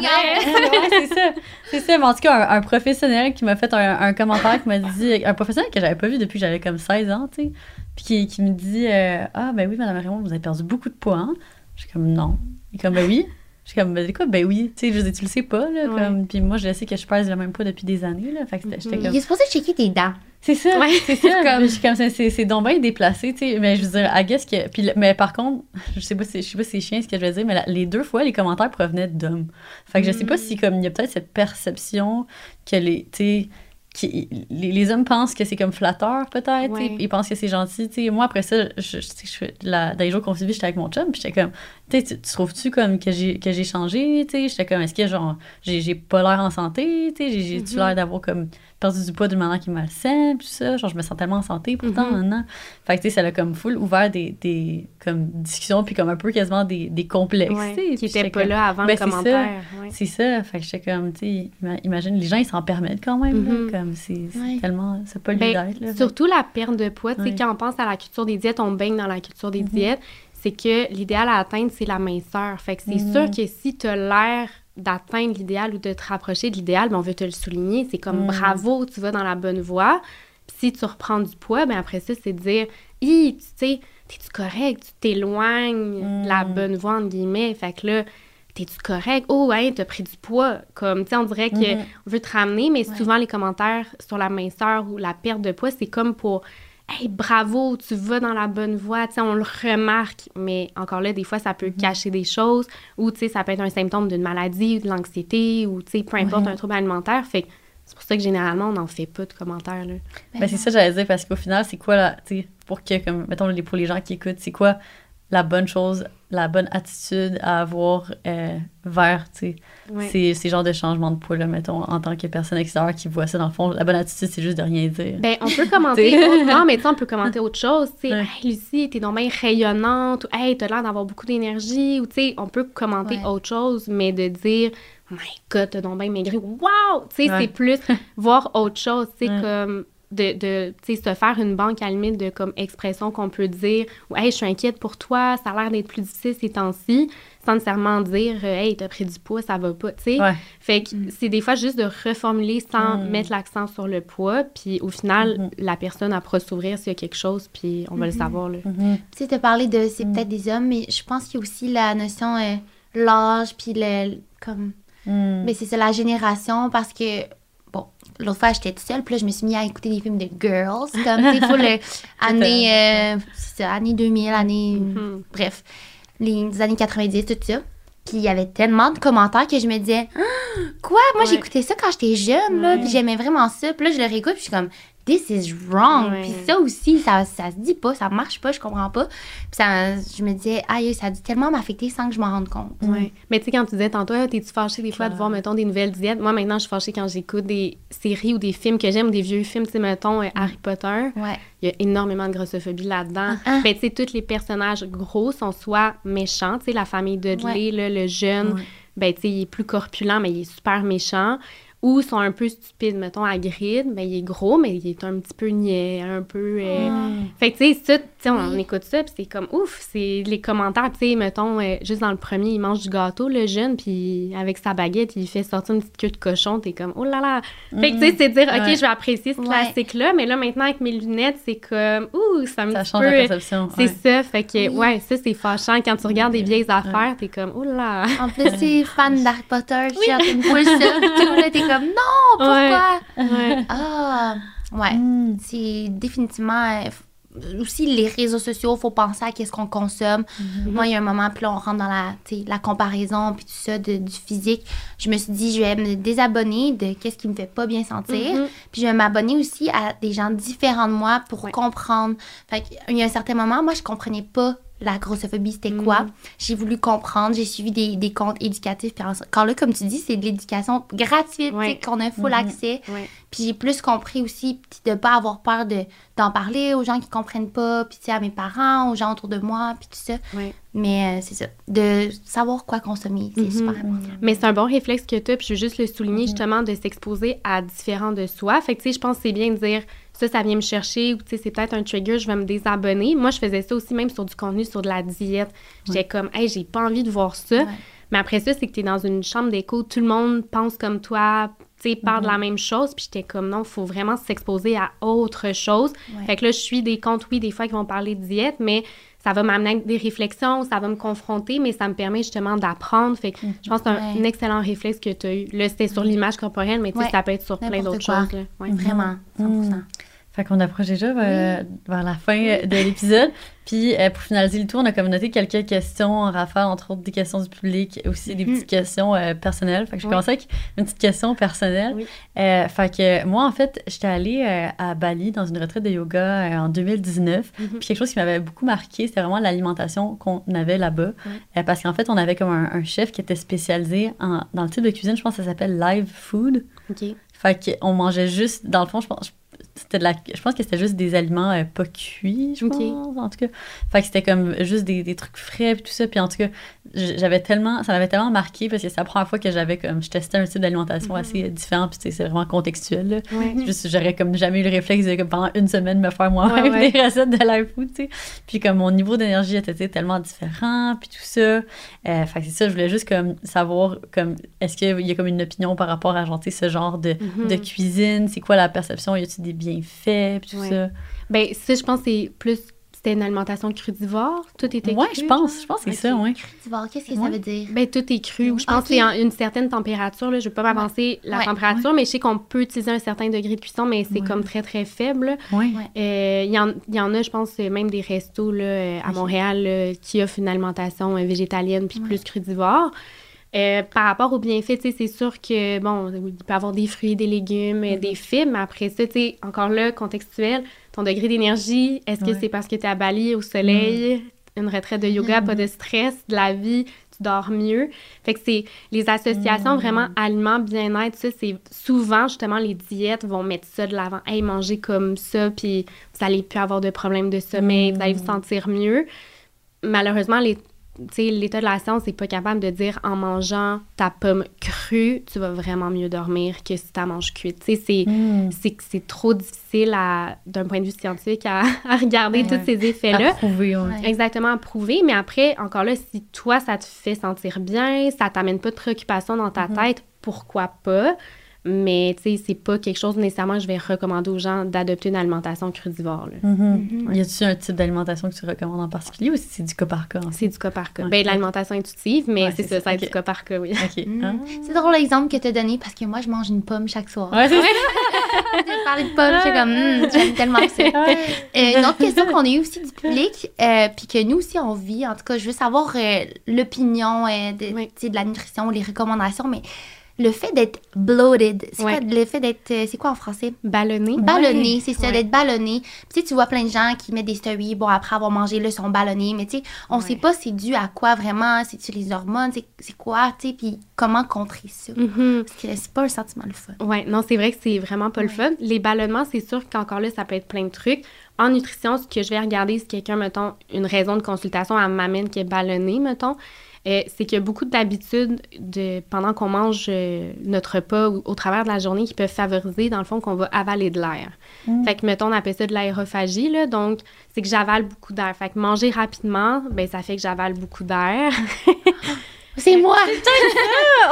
Ouais, c'est ça. C'est ça. Mais en tout cas, un, un professionnel qui m'a fait un, un commentaire qui m'a dit, un professionnel que j'avais pas vu depuis que j'avais comme 16 ans, tu sais, puis qui, qui me dit euh, Ah, ben oui, Madame Raymond, vous avez perdu beaucoup de poids, hein? Je suis comme Non. Il est comme Ben oui. Je suis comme, ben, quoi, ben oui, tu sais, je veux tu le sais pas, là, Ouais. comme, puis moi, je sais que je pèse le même poids depuis des années, là, fait que j'étais Mhm. comme, Il est supposé checker tes dents. c'est ça, Ouais. c'est ça. Comme- je suis comme ça, c'est c'est donc bien déplacé, tu sais. Mais je veux dire, I guess que. Puis, mais par contre, je sais pas si, je sais pas si c'est chiant ce que je vais dire, mais la- les deux fois, les commentaires provenaient d'hommes. Fait que je sais pas Mm. si, comme, il y a peut-être cette perception que les. Tu sais, qui- les, les hommes pensent que c'est comme flatteur, peut-être. Ouais. Ils pensent que c'est gentil. Moi, après ça, je, je, je fais- la- dans les jours qu'on s'est vus, j'étais avec mon chum, puis j'étais comme, tu tu tu trouves-tu comme que j'ai changé? J'étais comme, est-ce que genre, j'ai pas l'air en santé, J'ai-tu Mhm. l'air d'avoir comme perdu du poids d'une manière qui me malsaine, tout ça? Genre, je me sens tellement en santé pourtant Mhm. maintenant. Fait que, tu sais, ça l'a comme full ouvert des, des comme, discussions, puis comme un peu quasiment des, des complexes, Ouais, qui j'étais pas comme- là avant Ben, le c'est ça. commentaire. ouais. c'est ça, fait que j'étais comme, tu sais, ima- imagine, les gens, ils s'en permettent quand même, là, Mhm. comme c'est Ouais. tellement, c'est pas Ben, là. Surtout la perte de poids. Tu sais, quand on pense à la culture des diètes, on baigne dans la culture des Mhm. diètes. C'est que l'idéal à atteindre, c'est la minceur. Fait que c'est sûr que si tu as l'air d'atteindre l'idéal ou de te rapprocher de l'idéal, ben on veut te le souligner. C'est comme Mhm. bravo, tu vas dans la bonne voie. Puis si tu reprends du poids, ben après ça, c'est de dire, hi, tu sais, t'es-tu correct? Tu t'éloignes de la Mhm. bonne voie, entre guillemets. Fait que là, t'es-tu correct? Oh, ouais, t'as pris du poids. Comme, tu sais, on dirait que Mhm. on veut te ramener, mais Ouais. souvent les commentaires sur la minceur ou la perte de poids, c'est comme pour Hey, bravo, tu vas dans la bonne voie, tu sais, on le remarque, mais encore là, des fois, ça peut Mhm. cacher des choses ou, tu sais, ça peut être un symptôme d'une maladie ou de l'anxiété ou, tu sais, peu importe, Ouais. un trouble alimentaire. Fait c'est pour ça que généralement, on n'en fait pas de commentaires, là. Ben, c'est ça, j'allais dire, parce qu'au final, c'est quoi, tu sais, pour que, comme, mettons, les- pour les gens qui écoutent, c'est quoi la bonne chose, la bonne attitude à avoir euh, vers, Ouais. ces, ces genres de changements de poids, là, mettons, en tant que personne extérieure qui voit ça, dans le fond, la bonne attitude, c'est juste de rien dire. Ben, on peut commenter T'sais. autre- non, mais on peut commenter autre chose, tu sais, Ouais. hey, Lucie, t'es donc bien rayonnante, ou hey, t'as l'air d'avoir beaucoup d'énergie, ou tu sais, on peut commenter Ouais. autre chose, mais de dire, oh my god, t'as donc bien maigri, wow! Tu sais, Ouais. c'est plus voir autre chose, tu sais, comme de, de tu sais, se faire une banque à la limite de comme expression qu'on peut dire, ou hey, je suis inquiète pour toi, ça a l'air d'être plus difficile ces temps-ci, sans nécessairement dire, euh, hey, t'as pris du poids, ça va pas, tu sais. Ouais. Fait que c'est des fois juste de reformuler sans Mm. mettre l'accent sur le poids, puis au final, Mhm. la personne pourra s'ouvrir s'il y a quelque chose, puis on va le Mhm. savoir, là. Tu sais, t'as parlé de c'est Mm. peut-être des hommes, mais je pense qu'il y a aussi la notion euh, l'âge, puis le. Comme. Mm. Mais c'est ça, la génération, parce que. L'autre fois, j'étais toute seule, puis là, je me suis mis à écouter des films de girls, comme, tu sais, le. année. euh, c'est ça, année 2000, année. Mhm. Bref, les années 90, tout ça. Puis il y avait tellement de commentaires que je me disais, Ah, quoi? Moi, Ouais. j'écoutais ça quand j'étais jeune, là, Ouais. puis j'aimais vraiment ça. Puis là, je le réécoute, puis je suis comme, this is wrong. Ouais. Puis ça aussi, ça, ça se dit pas, ça marche pas, je comprends pas. Puis ça, je me disais, aïe, ça a dû tellement m'affecter sans que je m'en rende compte. Mais tu sais, quand tu disais tantôt, t'es-tu fâchée des fois de voir, mettons, des nouvelles diètes? Moi, maintenant, je suis fâchée quand j'écoute des séries ou des films que j'aime, des vieux films, tu sais, mettons, euh, Harry Potter. Ouais. Il y a énormément de grossophobie là-dedans. Ah, ah. Ben, tu sais, tous les personnages gros sont soit méchants, tu sais, la famille Dudley, là, le jeune, Ouais. ben, tu sais, il est plus corpulent, mais il est super méchant. Ou sont un peu stupides. Mettons, à grid, ben, il est gros, mais il est un petit peu niais, un peu... euh, Mm. Fait que, tu sais, ça, tu sais, on Oui. écoute ça, puis c'est comme ouf, c'est les commentaires, tu sais, mettons, euh, juste dans le premier, il mange du gâteau, le jeune, puis avec sa baguette, il fait sortir une petite queue de cochon, t'es comme, oh là là. Fait que, tu sais, c'est dire, OK, Ouais. je vais apprécier ce Ouais. classique-là, mais là, maintenant, avec mes lunettes, c'est comme, ouh, ça me Ça change peu... la perception. C'est ouais. ça, fait que, Oui. ouais, ça, c'est fâchant. Quand tu regardes des vieilles affaires, t'es comme, oh là. En plus, c'est fan d'Harry Potter, une poule comme, non, pourquoi? Ouais. Ah, ouais. Mm. C'est définitivement. euh, aussi, les réseaux sociaux, faut penser à qu'est-ce qu'on consomme. Moi, il y a un moment, puis là, on rentre dans la, la comparaison, puis tout ça, de- du physique. Je me suis dit, je vais me désabonner de qu'est-ce qui me fait pas bien sentir. Mhm. Puis je vais m'abonner aussi à des gens différents de moi pour Ouais. comprendre. Fait qu'il y a un certain moment, moi, je comprenais pas la grossophobie, c'était quoi? Mhm. J'ai voulu comprendre, j'ai suivi des, des comptes éducatifs. Puis encore là, comme tu dis, c'est de l'éducation gratuite, qu'on a full Mhm. accès. Puis j'ai plus compris aussi de pas avoir peur de d'en parler aux gens qui comprennent pas, puis à mes parents, aux gens autour de moi, puis tout ça. Mais euh, c'est ça, de savoir quoi consommer, c'est Mhm. super important. Mais c'est un bon réflexe que tu as, puis je veux juste le souligner justement de s'exposer à différents de soi. Fait que tu sais, je pense que c'est bien de dire ça, ça vient me chercher ou tu sais, c'est peut-être un trigger, je vais me désabonner. Moi, je faisais ça aussi même sur du contenu sur de la diète. J'étais comme, hey, j'ai pas envie de voir ça. Ouais. Mais après ça, c'est que tu es dans une chambre d'écho, tout le monde pense comme toi, tu sais, parle de la même chose. Puis j'étais comme, non, faut vraiment s'exposer à autre chose. Ouais. Fait que là, je suis des comptes, oui, des fois, qui vont parler de diète, mais ça va m'amener à des réflexions, ça va me confronter, mais ça me permet justement d'apprendre. Fait que je pense que c'est un, Ouais. un excellent réflexe que tu as eu. Là, c'était sur l'image corporelle, mais tu sais, Ouais. ça peut être sur plein d'autres choses. Là. Vraiment, 100%. Fait qu'on approche déjà vers, vers la fin euh, de l'épisode. Puis euh, pour finaliser le tour, on a comme noté quelques questions en rafale, entre autres des questions du public, aussi des petites questions euh, personnelles. Fait que je Oui. commencer avec une petite question personnelle. Euh, fait que moi, en fait, j'étais allée euh, à Bali dans une retraite de yoga euh, en 2019. Mhm. Puis quelque chose qui m'avait beaucoup marqué, c'était vraiment l'alimentation qu'on avait là-bas. Euh, parce qu'en fait, on avait comme un, un chef qui était spécialisé en- dans le type de cuisine, je pense que ça s'appelle live food. OK. Fait qu'on mangeait juste, dans le fond, je pense, c'était de la, je pense que c'était juste des aliments euh, pas cuits, je pense, en tout cas. Fait que c'était comme juste des, des trucs frais puis tout ça. Puis en tout cas, j'avais tellement, ça m'avait tellement marqué parce que c'est la première fois que j'avais comme, je testais un type d'alimentation Mhm. assez différent puis c'est vraiment contextuel. Là. Ouais. Juste, j'aurais comme jamais eu le réflexe de comme, pendant une semaine me faire moi-même Ouais, ouais. des recettes de live food, tu sais. Puis comme mon niveau d'énergie était tellement différent, puis tout ça. Euh, fait que c'est ça, je voulais juste comme savoir, comme, est-ce qu'il y a comme une opinion par rapport à genre, ce genre de, Mhm. de cuisine? C'est quoi la perception? Y a-t-il des bienfaits? Puis tout Ouais. ça. Ben, ça, je pense que c'est plus. C'était une alimentation crudivore. Tout était Ouais, cru, je pense. Je pense que c'est ça, ouais. Crudivore, qu'est-ce que Ouais. ça veut dire? Ben, tout est cru. Je pense que c'est en une certaine température. Là. Je ne vais pas m'avancer la Ouais. température, mais je sais qu'on peut utiliser un certain degré de cuisson, mais c'est Ouais. comme très, très faible. Ouais. Euh, Il y, en, il y en a, je pense, euh, même des restos là, euh, à. Montréal là, qui offrent une alimentation euh, végétalienne puis Ouais. plus crudivore. Euh, par rapport aux bienfaits, c'est sûr que, bon, il peut y avoir des fruits, des légumes, euh, des fibres, mais après ça, tu encore là, contextuel, ton degré d'énergie, est-ce que Ouais. c'est parce que tu es à Bali, au soleil, une retraite de yoga, pas de stress, de la vie, tu dors mieux? Fait que c'est les associations vraiment aliments, bien-être, ça, c'est souvent, justement, les diètes vont mettre ça de l'avant. Hey, mangez comme ça, puis vous allez plus avoir de problèmes de sommeil, vous allez vous sentir mieux. Malheureusement, les l'état de la science n'est pas capable de dire en mangeant ta pomme crue, tu vas vraiment mieux dormir que si tu la manges cuite. Tu sais, c'est, Mm. c'est trop difficile à, d'un point de vue scientifique à, à regarder Ouais. tous ces effets-là. Ouais. Exactement, à prouver. Mais après, encore là, si toi, ça te fait sentir bien, ça t'amène pas de préoccupation dans ta tête, pourquoi pas? Mais, tu sais, c'est pas quelque chose nécessairement que je vais recommander aux gens d'adopter une alimentation crudivore. là. Mhm. Y a-t-il un type d'alimentation que tu recommandes en particulier ou c'est du cas par cas? en fait? C'est du cas par cas. Ben, de l'alimentation intuitive, mais Ouais, c'est c'est ça, ça. ça va être Ok. du cas par cas, oui. OK. Mm. Ah. C'est drôle l'exemple que tu as donné parce que moi, je mange une pomme chaque soir. Ouais, c'est ça. de parler de pommes, j'étais comme, Hum, j'aime tellement ça. Euh, une autre question qu'on a eue aussi du public, euh, puis que nous aussi on vit, en tout cas, je veux savoir euh, l'opinion euh, de, Oui. de la nutrition, les recommandations, mais le fait d'être bloated, c'est Ouais. quoi le fait d'être, euh, c'est quoi en français? Ballonné. Ballonné, c'est ça, Ouais. d'être ballonné. Puis, tu sais, tu vois plein de gens qui mettent des stories, bon, après avoir mangé, là, ils sont ballonnés. Mais tu sais, on sait pas c'est dû à quoi vraiment, c'est-tu les hormones, c'est quoi, tu sais, puis comment contrer ça. Mhm. Parce que c'est pas un sentiment le fun. Ouais, non, c'est vrai que c'est vraiment pas le fun. Les ballonnements, c'est sûr qu'encore là, ça peut être plein de trucs. En nutrition, ce que je vais regarder, si quelqu'un, mettons, une raison de consultation, elle m'amène qui est ballonnée, mettons, euh, c'est qu'il y a beaucoup d'habitudes de, pendant qu'on mange euh, notre repas ou au travers de la journée qui peuvent favoriser, dans le fond, qu'on va avaler de l'air. Mm. Fait que, mettons, on appelle ça de l'aérophagie, là. Donc, c'est que j'avale beaucoup d'air. Fait que manger rapidement, ben ça fait que j'avale beaucoup d'air. C'est moi!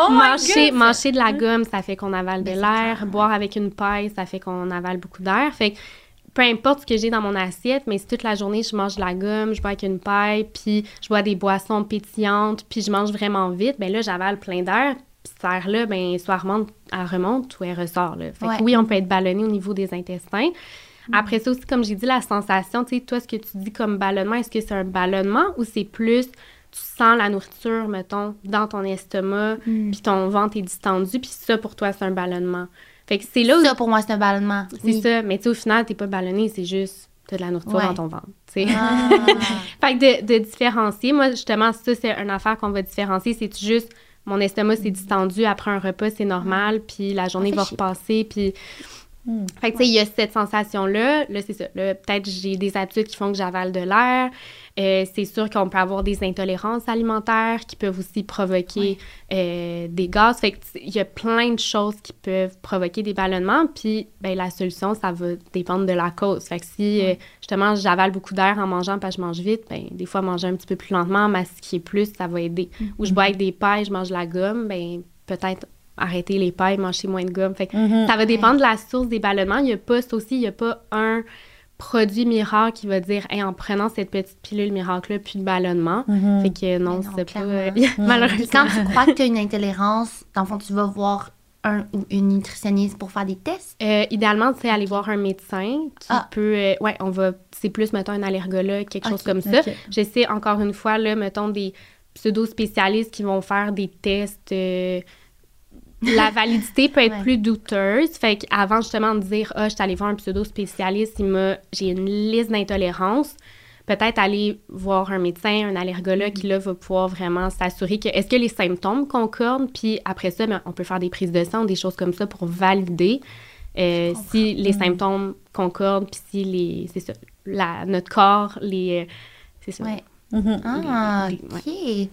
Oh God! manger de la gomme, ça fait qu'on avale de c'est l'air. Boire avec une paille, ça fait qu'on avale beaucoup d'air. Fait que peu importe ce que j'ai dans mon assiette, mais si toute la journée je mange de la gomme, je bois avec une paille, puis je bois des boissons pétillantes, puis je mange vraiment vite, ben là, j'avale plein d'air. Puis cette air-là, ben, soit elle remonte, elle remonte ou elle ressort. Là. Fait que oui, on peut être ballonné au niveau des intestins. Après ça aussi, comme j'ai dit, la sensation, tu sais, toi, ce que tu dis comme ballonnement, est-ce que c'est un ballonnement ou c'est plus, tu sens la nourriture, mettons, dans ton estomac, Mm. puis ton ventre est distendu, puis ça, pour toi, c'est un ballonnement? Fait que c'est là où... Ça, pour moi, c'est un ballonnement. C'est Oui. ça, mais tu sais, au final, t'es pas ballonné, c'est juste, t'as de la nourriture Ouais. dans ton ventre, tu sais. Ah. Fait que de, de différencier, moi, justement, ça, c'est une affaire qu'on va différencier, c'est juste, mon estomac s'est distendu après un repas, c'est normal, puis la journée fait va repasser, puis... Mm. Fait que, tu sais, il y a cette sensation-là. Là, c'est ça. Là, peut-être j'ai des habitudes qui font que j'avale de l'air. Euh, c'est sûr qu'on peut avoir des intolérances alimentaires qui peuvent aussi provoquer euh, des gaz. Fait il y a plein de choses qui peuvent provoquer des ballonnements. Puis, ben, la solution, ça va dépendre de la cause. Fait que si, euh, justement, j'avale beaucoup d'air en mangeant parce que je mange vite, ben, des fois, manger un petit peu plus lentement, masquer plus, ça va aider. Ou je bois avec des pailles, je mange de la gomme, ben, peut-être arrêter les pailles, manger moins de gomme. Fait que Mhm. ça va dépendre de la source des ballonnements. Il n'y a pas, ça aussi, il n'y a pas un produit miracle qui va dire Hey, en prenant cette petite pilule miracle-là, plus de ballonnement. Mhm. Fait que non, c'est pas. Puis Malheureusement. quand tu crois que tu as une intolérance, dans le fond, tu vas voir un ou une nutritionniste pour faire des tests? Euh, idéalement, c'est aller voir un médecin qui Ah. peut. euh, ouais, on va. C'est plus, mettons, un allergologue, quelque chose comme ça. ok. Je sais, encore une fois, là, mettons, des pseudo-spécialistes qui vont faire des tests. euh, la validité peut être Ouais. plus douteuse. Fait qu'avant justement de dire Ah, je suis allée voir un pseudo-spécialiste, il m'a j'ai une liste d'intolérances, peut-être aller voir un médecin, un allergologue qui là va pouvoir vraiment s'assurer que est-ce que les symptômes concordent, puis après ça, ben, on peut faire des prises de sang, des choses comme ça pour valider euh, si les symptômes concordent, puis si les c'est ça, la, notre corps les euh, c'est ça. Ouais. Mhm. Ah, ok.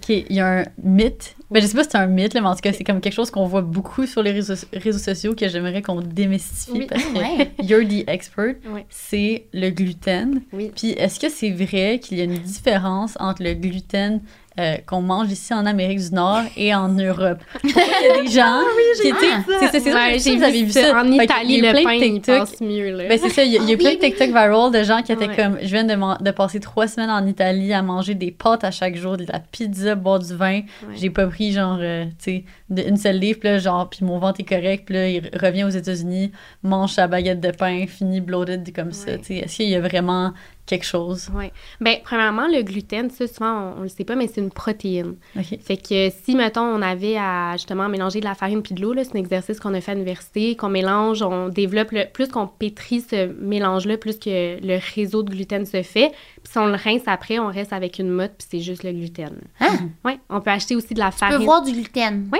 Il y a un mythe. Ben, je sais pas si c'est un mythe, là, mais en tout cas, c'est comme quelque chose qu'on voit beaucoup sur les réseaux, réseaux sociaux que j'aimerais qu'on démystifie Oui. parce que Ouais. you're the expert. Ouais. C'est le gluten. Oui. Puis, est-ce que c'est vrai qu'il y a une différence entre le gluten euh, qu'on mange ici en Amérique du Nord et en Europe? Il y a des gens qui étaient. C'est ça. Ouais, j'ai vous avez vu ça. En Italie, le pain, il TikTok. passe mieux. Ben, c'est ça, il y a, il y a Ah plein de TikTok viral de gens qui étaient Ouais. comme, je viens de, passer trois semaines en Italie à manger des pâtes à chaque jour, de la pizza, boire du vin. J'ai pas pris genre, euh, tu sais, une seule livre, là, genre, puis mon ventre est correct, puis là, il revient aux États-Unis, mange sa baguette de pain, fini bloated comme ça, Ouais. tu sais. Est-ce qu'il y a vraiment quelque chose? Oui. Bien, premièrement, le gluten, ça, souvent, on, on le sait pas, mais c'est une protéine. OK. Fait que si, mettons, on avait à justement mélanger de la farine puis de l'eau, là, c'est un exercice qu'on a fait à l'université, qu'on mélange, on développe, le, plus qu'on pétrit ce mélange-là, plus que le réseau de gluten se fait. Puis si on le rince après, on reste avec une motte, puis c'est juste le gluten. Hein? Oui, on peut acheter aussi de la Tu farine. peux voir du gluten. Oui.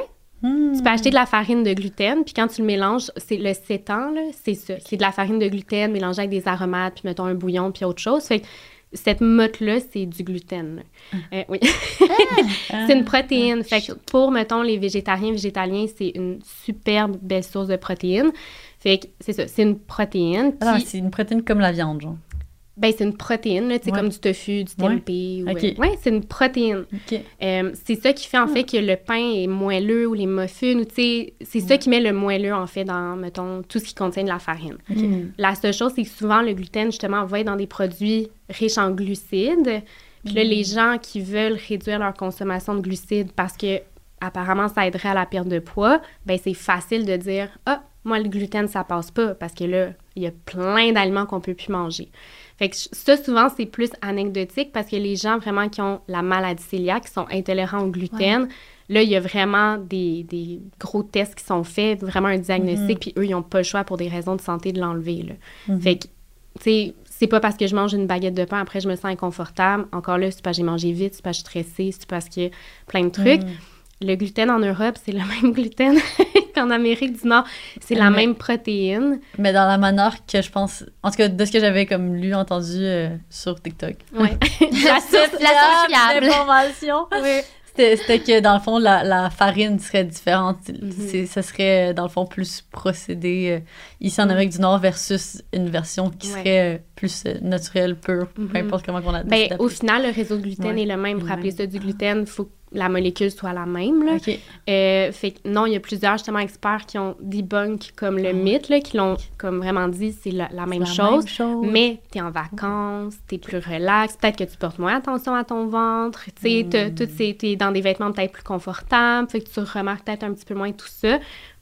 Tu peux acheter de la farine de gluten, puis quand tu le mélanges, c'est le sétan, là, c'est ça. C'est de la farine de gluten mélangée avec des aromates, puis mettons un bouillon, puis autre chose. Fait que cette motte-là, c'est du gluten. là. Euh, oui. c'est une protéine. Fait que pour, mettons, les végétariens, végétaliens, c'est une superbe belle source de protéines. Fait que c'est ça, c'est une protéine. Ah, qui- c'est une protéine comme la viande, genre. Ben, c'est une protéine, là, Ouais. comme du tofu, du Ouais. tempeh. ou, euh, ouais, c'est une protéine. Euh, c'est ça qui fait en fait que le pain est moelleux ou les muffins, ou c'est ça qui met le moelleux en fait dans, mettons, tout ce qui contient de la farine. Mm. La seule chose, c'est que souvent le gluten, justement, va être dans des produits riches en glucides. Puis là, les gens qui veulent réduire leur consommation de glucides parce que apparemment ça aiderait à la perte de poids, ben c'est facile de dire ah moi le gluten ça passe pas parce que là il y a plein d'aliments qu'on peut plus manger. Fait que ça souvent c'est plus anecdotique parce que les gens vraiment qui ont la maladie cœliaque, qui sont intolérants au gluten, là il y a vraiment des, des gros tests qui sont faits, vraiment un diagnostic, puis eux ils ont pas le choix pour des raisons de santé de l'enlever là. Fait que tu sais c'est pas parce que je mange une baguette de pain après je me sens inconfortable. Encore là, c'est parce que j'ai mangé vite, c'est parce que je suis stressée, c'est parce que plein de trucs. Le gluten en Europe, c'est le même gluten qu'en Amérique du Nord. C'est la Mais- même protéine. Mais dans la manière que je pense, en tout cas, de ce que j'avais comme lu, entendu euh, sur TikTok. Ouais. la source, fiable. d'information. c'était c'était que, dans le fond, la, la farine serait différente. Mhm. C'est- Ça serait, dans le fond, plus procédé euh, ici en Mhm. Amérique du Nord versus une version qui serait euh, plus euh, naturelle, pure, peu Mhm. importe comment on a Ben, au final, le réseau de gluten Ouais. est le même. Pour Le appeler ça du gluten, il faut la molécule soit la même. Là. Euh, fait que non, il y a plusieurs justement experts qui ont debunk comme le Ah. mythe, là, qui l'ont comme vraiment dit, c'est la, la même La chose. même chose. Mais tu es en vacances, tu es plus relax, peut-être que tu portes moins attention à ton ventre, tu sais, t'as- Mm. t'es dans des vêtements peut-être plus confortables, fait que tu remarques peut-être un petit peu moins tout ça,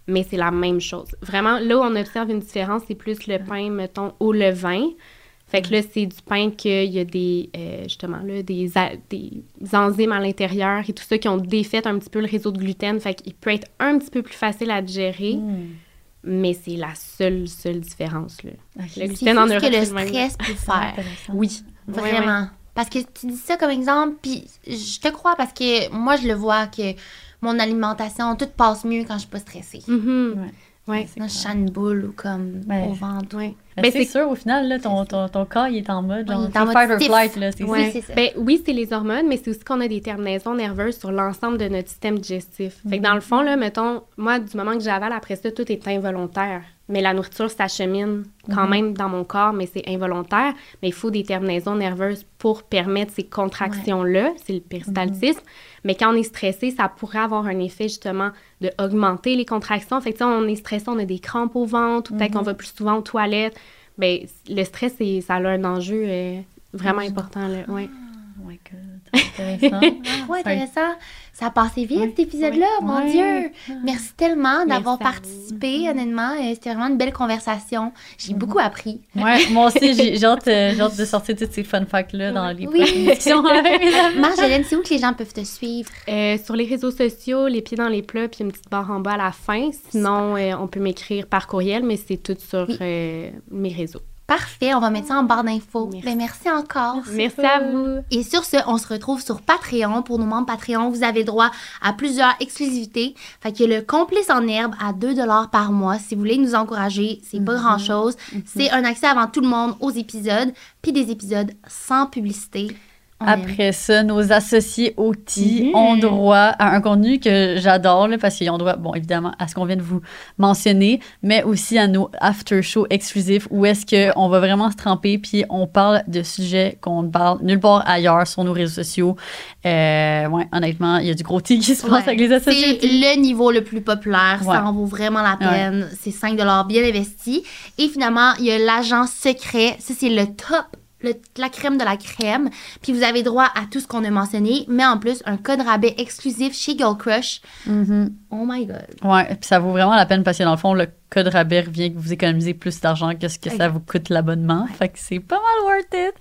mais c'est la même chose. Vraiment, là où on observe une différence, c'est plus le pain, mettons, au levain. Fait que là, c'est du pain qu'il y a des, euh, justement, là, des, a- des enzymes à l'intérieur et tout ça qui ont défait un petit peu le réseau de gluten. Fait qu'il peut être un petit peu plus facile à digérer, Mm. mais c'est la seule, seule différence, là. Le C'est gluten en Europe, que le stress peut faire. Oui. Vraiment. Parce que tu dis ça comme exemple, puis je te crois parce que moi, je le vois que mon alimentation, tout passe mieux quand je suis pas stressée. Mhm. Ouais. Ouais. Sens une boule ou comme Ouais. au ventre. Ouais. Ben, Ben, c'est sûr, au final, là, ton, ton, ton corps, il est en mode, Oui, genre, il est en c'est mode fight or flight, là, c'est Ouais. c'est ça. Ben, oui, c'est les hormones, mais c'est aussi qu'on a des terminaisons nerveuses sur l'ensemble de notre système digestif. Fait Mhm. que dans le fond, là, mettons, moi, du moment que j'avale, après ça, tout est involontaire. Mais la nourriture s'achemine quand Mhm. même dans mon corps, mais c'est involontaire. Mais il faut des terminaisons nerveuses pour permettre ces contractions-là. C'est le péristaltisme. Mais quand on est stressé, ça pourrait avoir un effet justement de augmenter les contractions. Fait que on est stressé, on a des crampes au ventre, ou peut-être qu'on va plus souvent aux toilettes. Ben, le stress, c'est- ça a un enjeu euh, vraiment important. Là. Ouais. Oh my God, intéressant. Ah ouais, intéressant. Ça a passé vite, cet épisode-là, mon. Dieu. Merci tellement d'avoir participé, honnêtement. Euh, C'était vraiment une belle conversation. J'ai beaucoup appris. Ouais, moi aussi, j'ai j'ai hâte, euh, j'ai hâte de sortir tous ces fun facts-là dans les Oui. prochaines discussions. Marjolaine, c'est où que les gens peuvent te suivre? Euh, sur les réseaux sociaux, les pieds dans les plats, puis une petite barre en bas à la fin. Sinon, euh, on peut m'écrire par courriel, mais c'est tout sur Oui. euh, mes réseaux. Parfait, on va mettre ça en barre d'infos. Merci. Ben, merci encore. Merci à vous. Et sur ce, on se retrouve sur Patreon. Pour nos membres Patreon, vous avez droit à plusieurs exclusivités. Fait que le complice en herbe à 2 par mois. Si vous voulez nous encourager, c'est pas grand-chose. C'est un accès avant tout le monde aux épisodes, puis des épisodes sans publicité. Après ça, nos associés OT Mhm. ont droit à un contenu que j'adore, parce qu'ils ont droit, bon, évidemment, à ce qu'on vient de vous mentionner, mais aussi à nos after-shows exclusifs où est-ce qu'on va vraiment se tremper, puis on parle de sujets qu'on ne parle nulle part ailleurs sur nos réseaux sociaux. Euh, ouais, honnêtement, il y a du gros tea qui se passe Ouais. avec les associés. C'est le niveau le plus populaire. Ouais. Ça en vaut vraiment la peine. C'est 5 bien investi. Et finalement, il y a l'agent secret. Ça, c'est le top. Le- la crème de la crème. Puis vous avez droit à tout ce qu'on a mentionné, mais en plus, un code rabais exclusif chez Girl Crush. Mhm. Oh my God. Ouais, puis ça vaut vraiment la peine parce que dans le fond, le code rabais revient que vous économisez plus d'argent que ce que ça vous coûte l'abonnement. Fait que c'est pas mal worth it.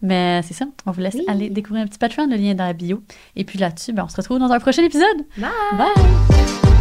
Mais c'est ça, on vous laisse Oui. aller découvrir un petit Patreon, le lien est dans la bio. Et puis là-dessus, ben, on se retrouve dans un prochain épisode. Bye! Bye!